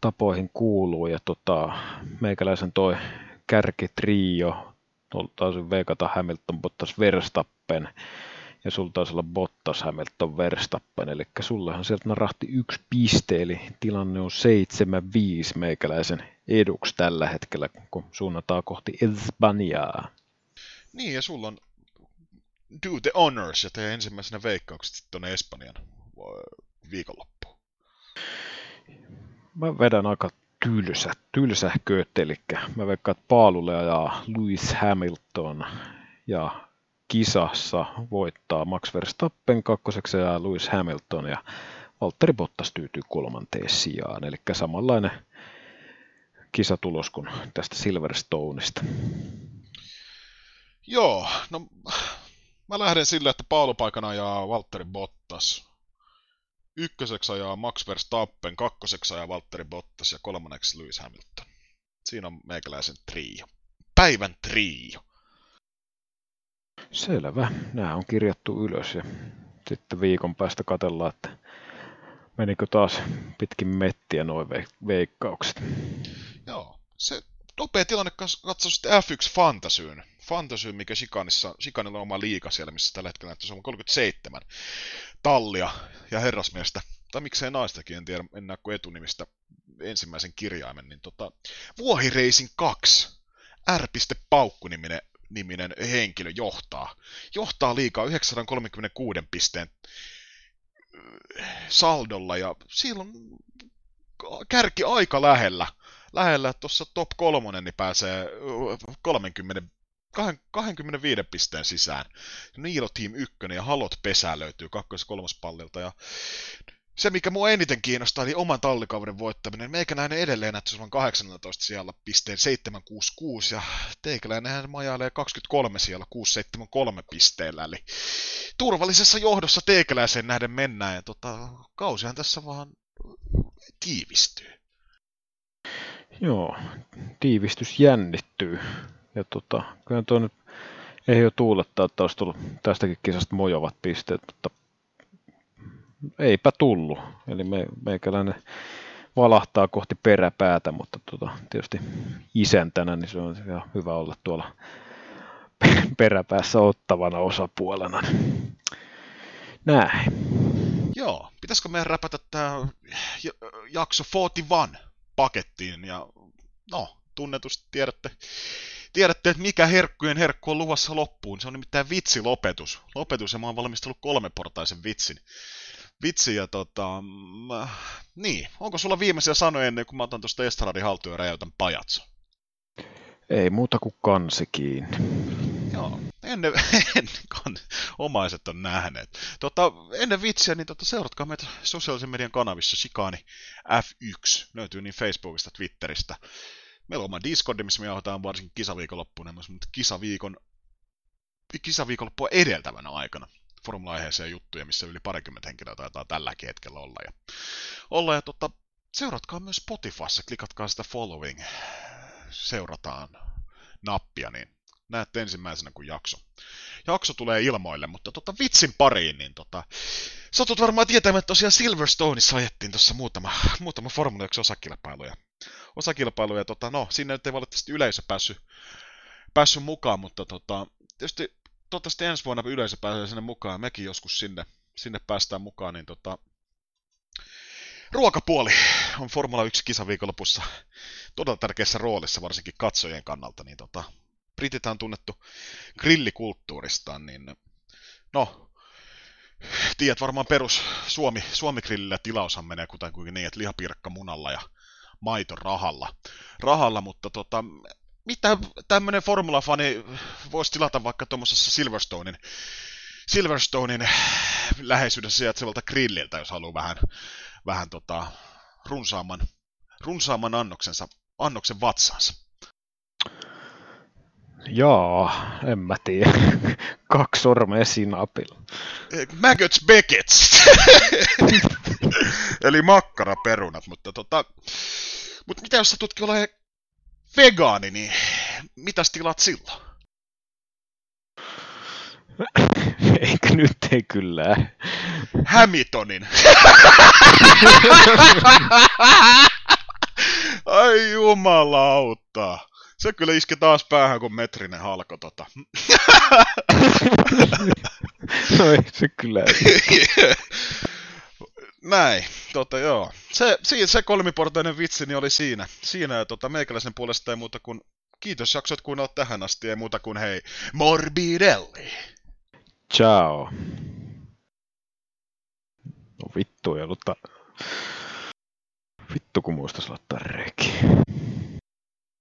tapoihin kuuluu. Ja tota, meikäläisen toi kärkitrio, taisi veikata Hamilton, Bottas, Verstappen, ja sulla taisi olla Bottas, Hamilton, Verstappen, eli sullehan sieltä narahti yksi piste, eli tilanne on 7-5 meikäläisen eduksi tällä hetkellä, kun suunnataan kohti Espanjaa. Niin, ja sulla on do the honors ja tee ensimmäisenä veikkaukset tuonne Espanjan viikonloppuun. Mä vedän aika tylsä, tylsähköt, eli mä veikkaan, että Paalulle ajaa Lewis Hamilton ja kisassa voittaa Max Verstappen kakkoseksi ja Lewis Hamilton ja Valtteri Bottas tyytyy kolmanteen sijaan, eli samanlainen kisatulos kuin tästä Silverstoneista. Joo, no mä lähden sillä, että paalupaikana ajaa Valtteri Bottas. Ykköseksi ajaa Max Verstappen, kakkoseksi ajaa Valtteri Bottas ja kolmanneksi Lewis Hamilton. Siinä on meikäläisen trio. Päivän trio. Selvä. Nämä on kirjattu ylös ja sitten viikon päästä katellaan, että menikö taas pitkin mettiä noin veikkaukset. Joo, se nopea tilanne katso sitten F1 Fantasyyn. Fantasyyn, mikä Shikanissa, Shikanilla on oma liiga siellä, missä tällä hetkellä näyttäisi on 37 tallia ja herrasmiestä, tai miksei naistakin, en tiedä, en näe kuin etunimistä ensimmäisen kirjaimen, niin tota, Vuohi Racing 2, R. Paukku-niminen niminen henkilö johtaa. Johtaa liikaa 936 pisteen saldolla ja silloin kärki aika lähellä. Lähellä tuossa top kolmonen niin pääsee 30 25 pisteen sisään. Niilo Team 1 ja Halot pesää löytyy kakkos- ja pallilta. Ja se, mikä mua eniten kiinnostaa, eli oman tallikauden voittaminen. Meikäläinen edelleen näyttäisi olevan 18 siellä pisteen 766, ja teikäläinenhän majailee 23 siellä 673 pisteellä. Eli turvallisessa johdossa teikäläiseen nähden mennään, ja tota, kausihan tässä vaan tiivistyy. Joo, tiivistys jännittyy. Ja tota, kyllä tuo nyt ei jo tuulettaa, että olisi tullut tästäkin kisasta mojovat pisteet, mutta eipä tullut. Eli me, meikäläinen valahtaa kohti peräpäätä, mutta tota, tietysti isäntänä niin se on ihan hyvä olla tuolla peräpäässä ottavana osapuolena. Näin. Joo, pitäisikö meidän räpätä tämä jakso 41 pakettiin ja no, tunnetusti tiedätte, tiedätte, että mikä herkkujen herkku on luvassa loppuun. Se on nimittäin vitsilopetus. Lopetus, ja mä oon valmistellut kolmeportaisen vitsin. Vitsi, ja tota... Mä, niin, onko sulla viimeisiä sanoja ennen kuin mä otan tuosta Estradin haltuun ja räjäytän pajatso? Ei muuta kuin kansi kiinni. Ennen, ennen omaiset on nähneet. Tota, ennen vitsiä, niin tota, seuratkaa meitä sosiaalisen median kanavissa, Shikani F1, löytyy niin Facebookista, Twitteristä. Meillä on oma Discord, missä me johdetaan varsinkin kisaviikonloppuna, mutta kisaviikon, kisaviikonloppua edeltävänä aikana formula-aiheeseen juttuja, missä yli parikymmentä henkilöä taitaa tälläkin hetkellä olla. Ja, olla ja tota, seuratkaa myös Spotifyssa, klikatkaa sitä following, seurataan nappia, niin näette ensimmäisenä kuin jakso. Jakso tulee ilmoille, mutta tota, vitsin pariin, niin tota, satut varmaan tietämään, että tosiaan Silverstoneissa ajettiin tuossa muutama, muutama Formula 1 osakilpailuja osakilpailuja. Ja tota, no, sinne nyt ei valitettavasti yleisö päässyt, päässyt mukaan, mutta tota, tietysti toivottavasti ensi vuonna yleisö pääsee sinne mukaan, mekin joskus sinne, sinne päästään mukaan, niin tota, ruokapuoli on Formula 1 kisaviikonlopussa todella tärkeässä roolissa, varsinkin katsojien kannalta, niin tota, Britit on tunnettu grillikulttuuristaan, niin no, tiedät varmaan perus Suomi, Suomi-grillillä tilaushan menee kuten niin, että lihapiirakka munalla ja maito rahalla, rahalla mutta tota, mitä tämmöinen formulafani voisi tilata vaikka tuommoisessa Silverstonein, Silverstonein läheisyydessä sijaitsevalta grilliltä, jos haluaa vähän, vähän tota, runsaamman, runsaamman annoksensa, annoksen vatsansa. Jaa, en mä tiedä. Kaksi sormea sinapilla. Maggots Beckets. Eli makkaraperunat, mutta tota... Mutta mitä jos sä tutki ole vegaani, niin mitäs tilat silloin? Eikö nyt ei kyllä. Hamiltonin. Ai jumalauta. Se kyllä iski taas päähän kuin metrinen halko tota. no ei se kyllä. Näin, tota joo. Se, se, se kolmiportainen vitsi niin oli siinä. Siinä ja tota, meikäläisen puolesta ei muuta kuin kiitos jaksot kuunnella tähän asti, ei muuta kuin hei, Morbidelli. Ciao. No vittu ei ollut ta... Vittu kun muistais laittaa reki.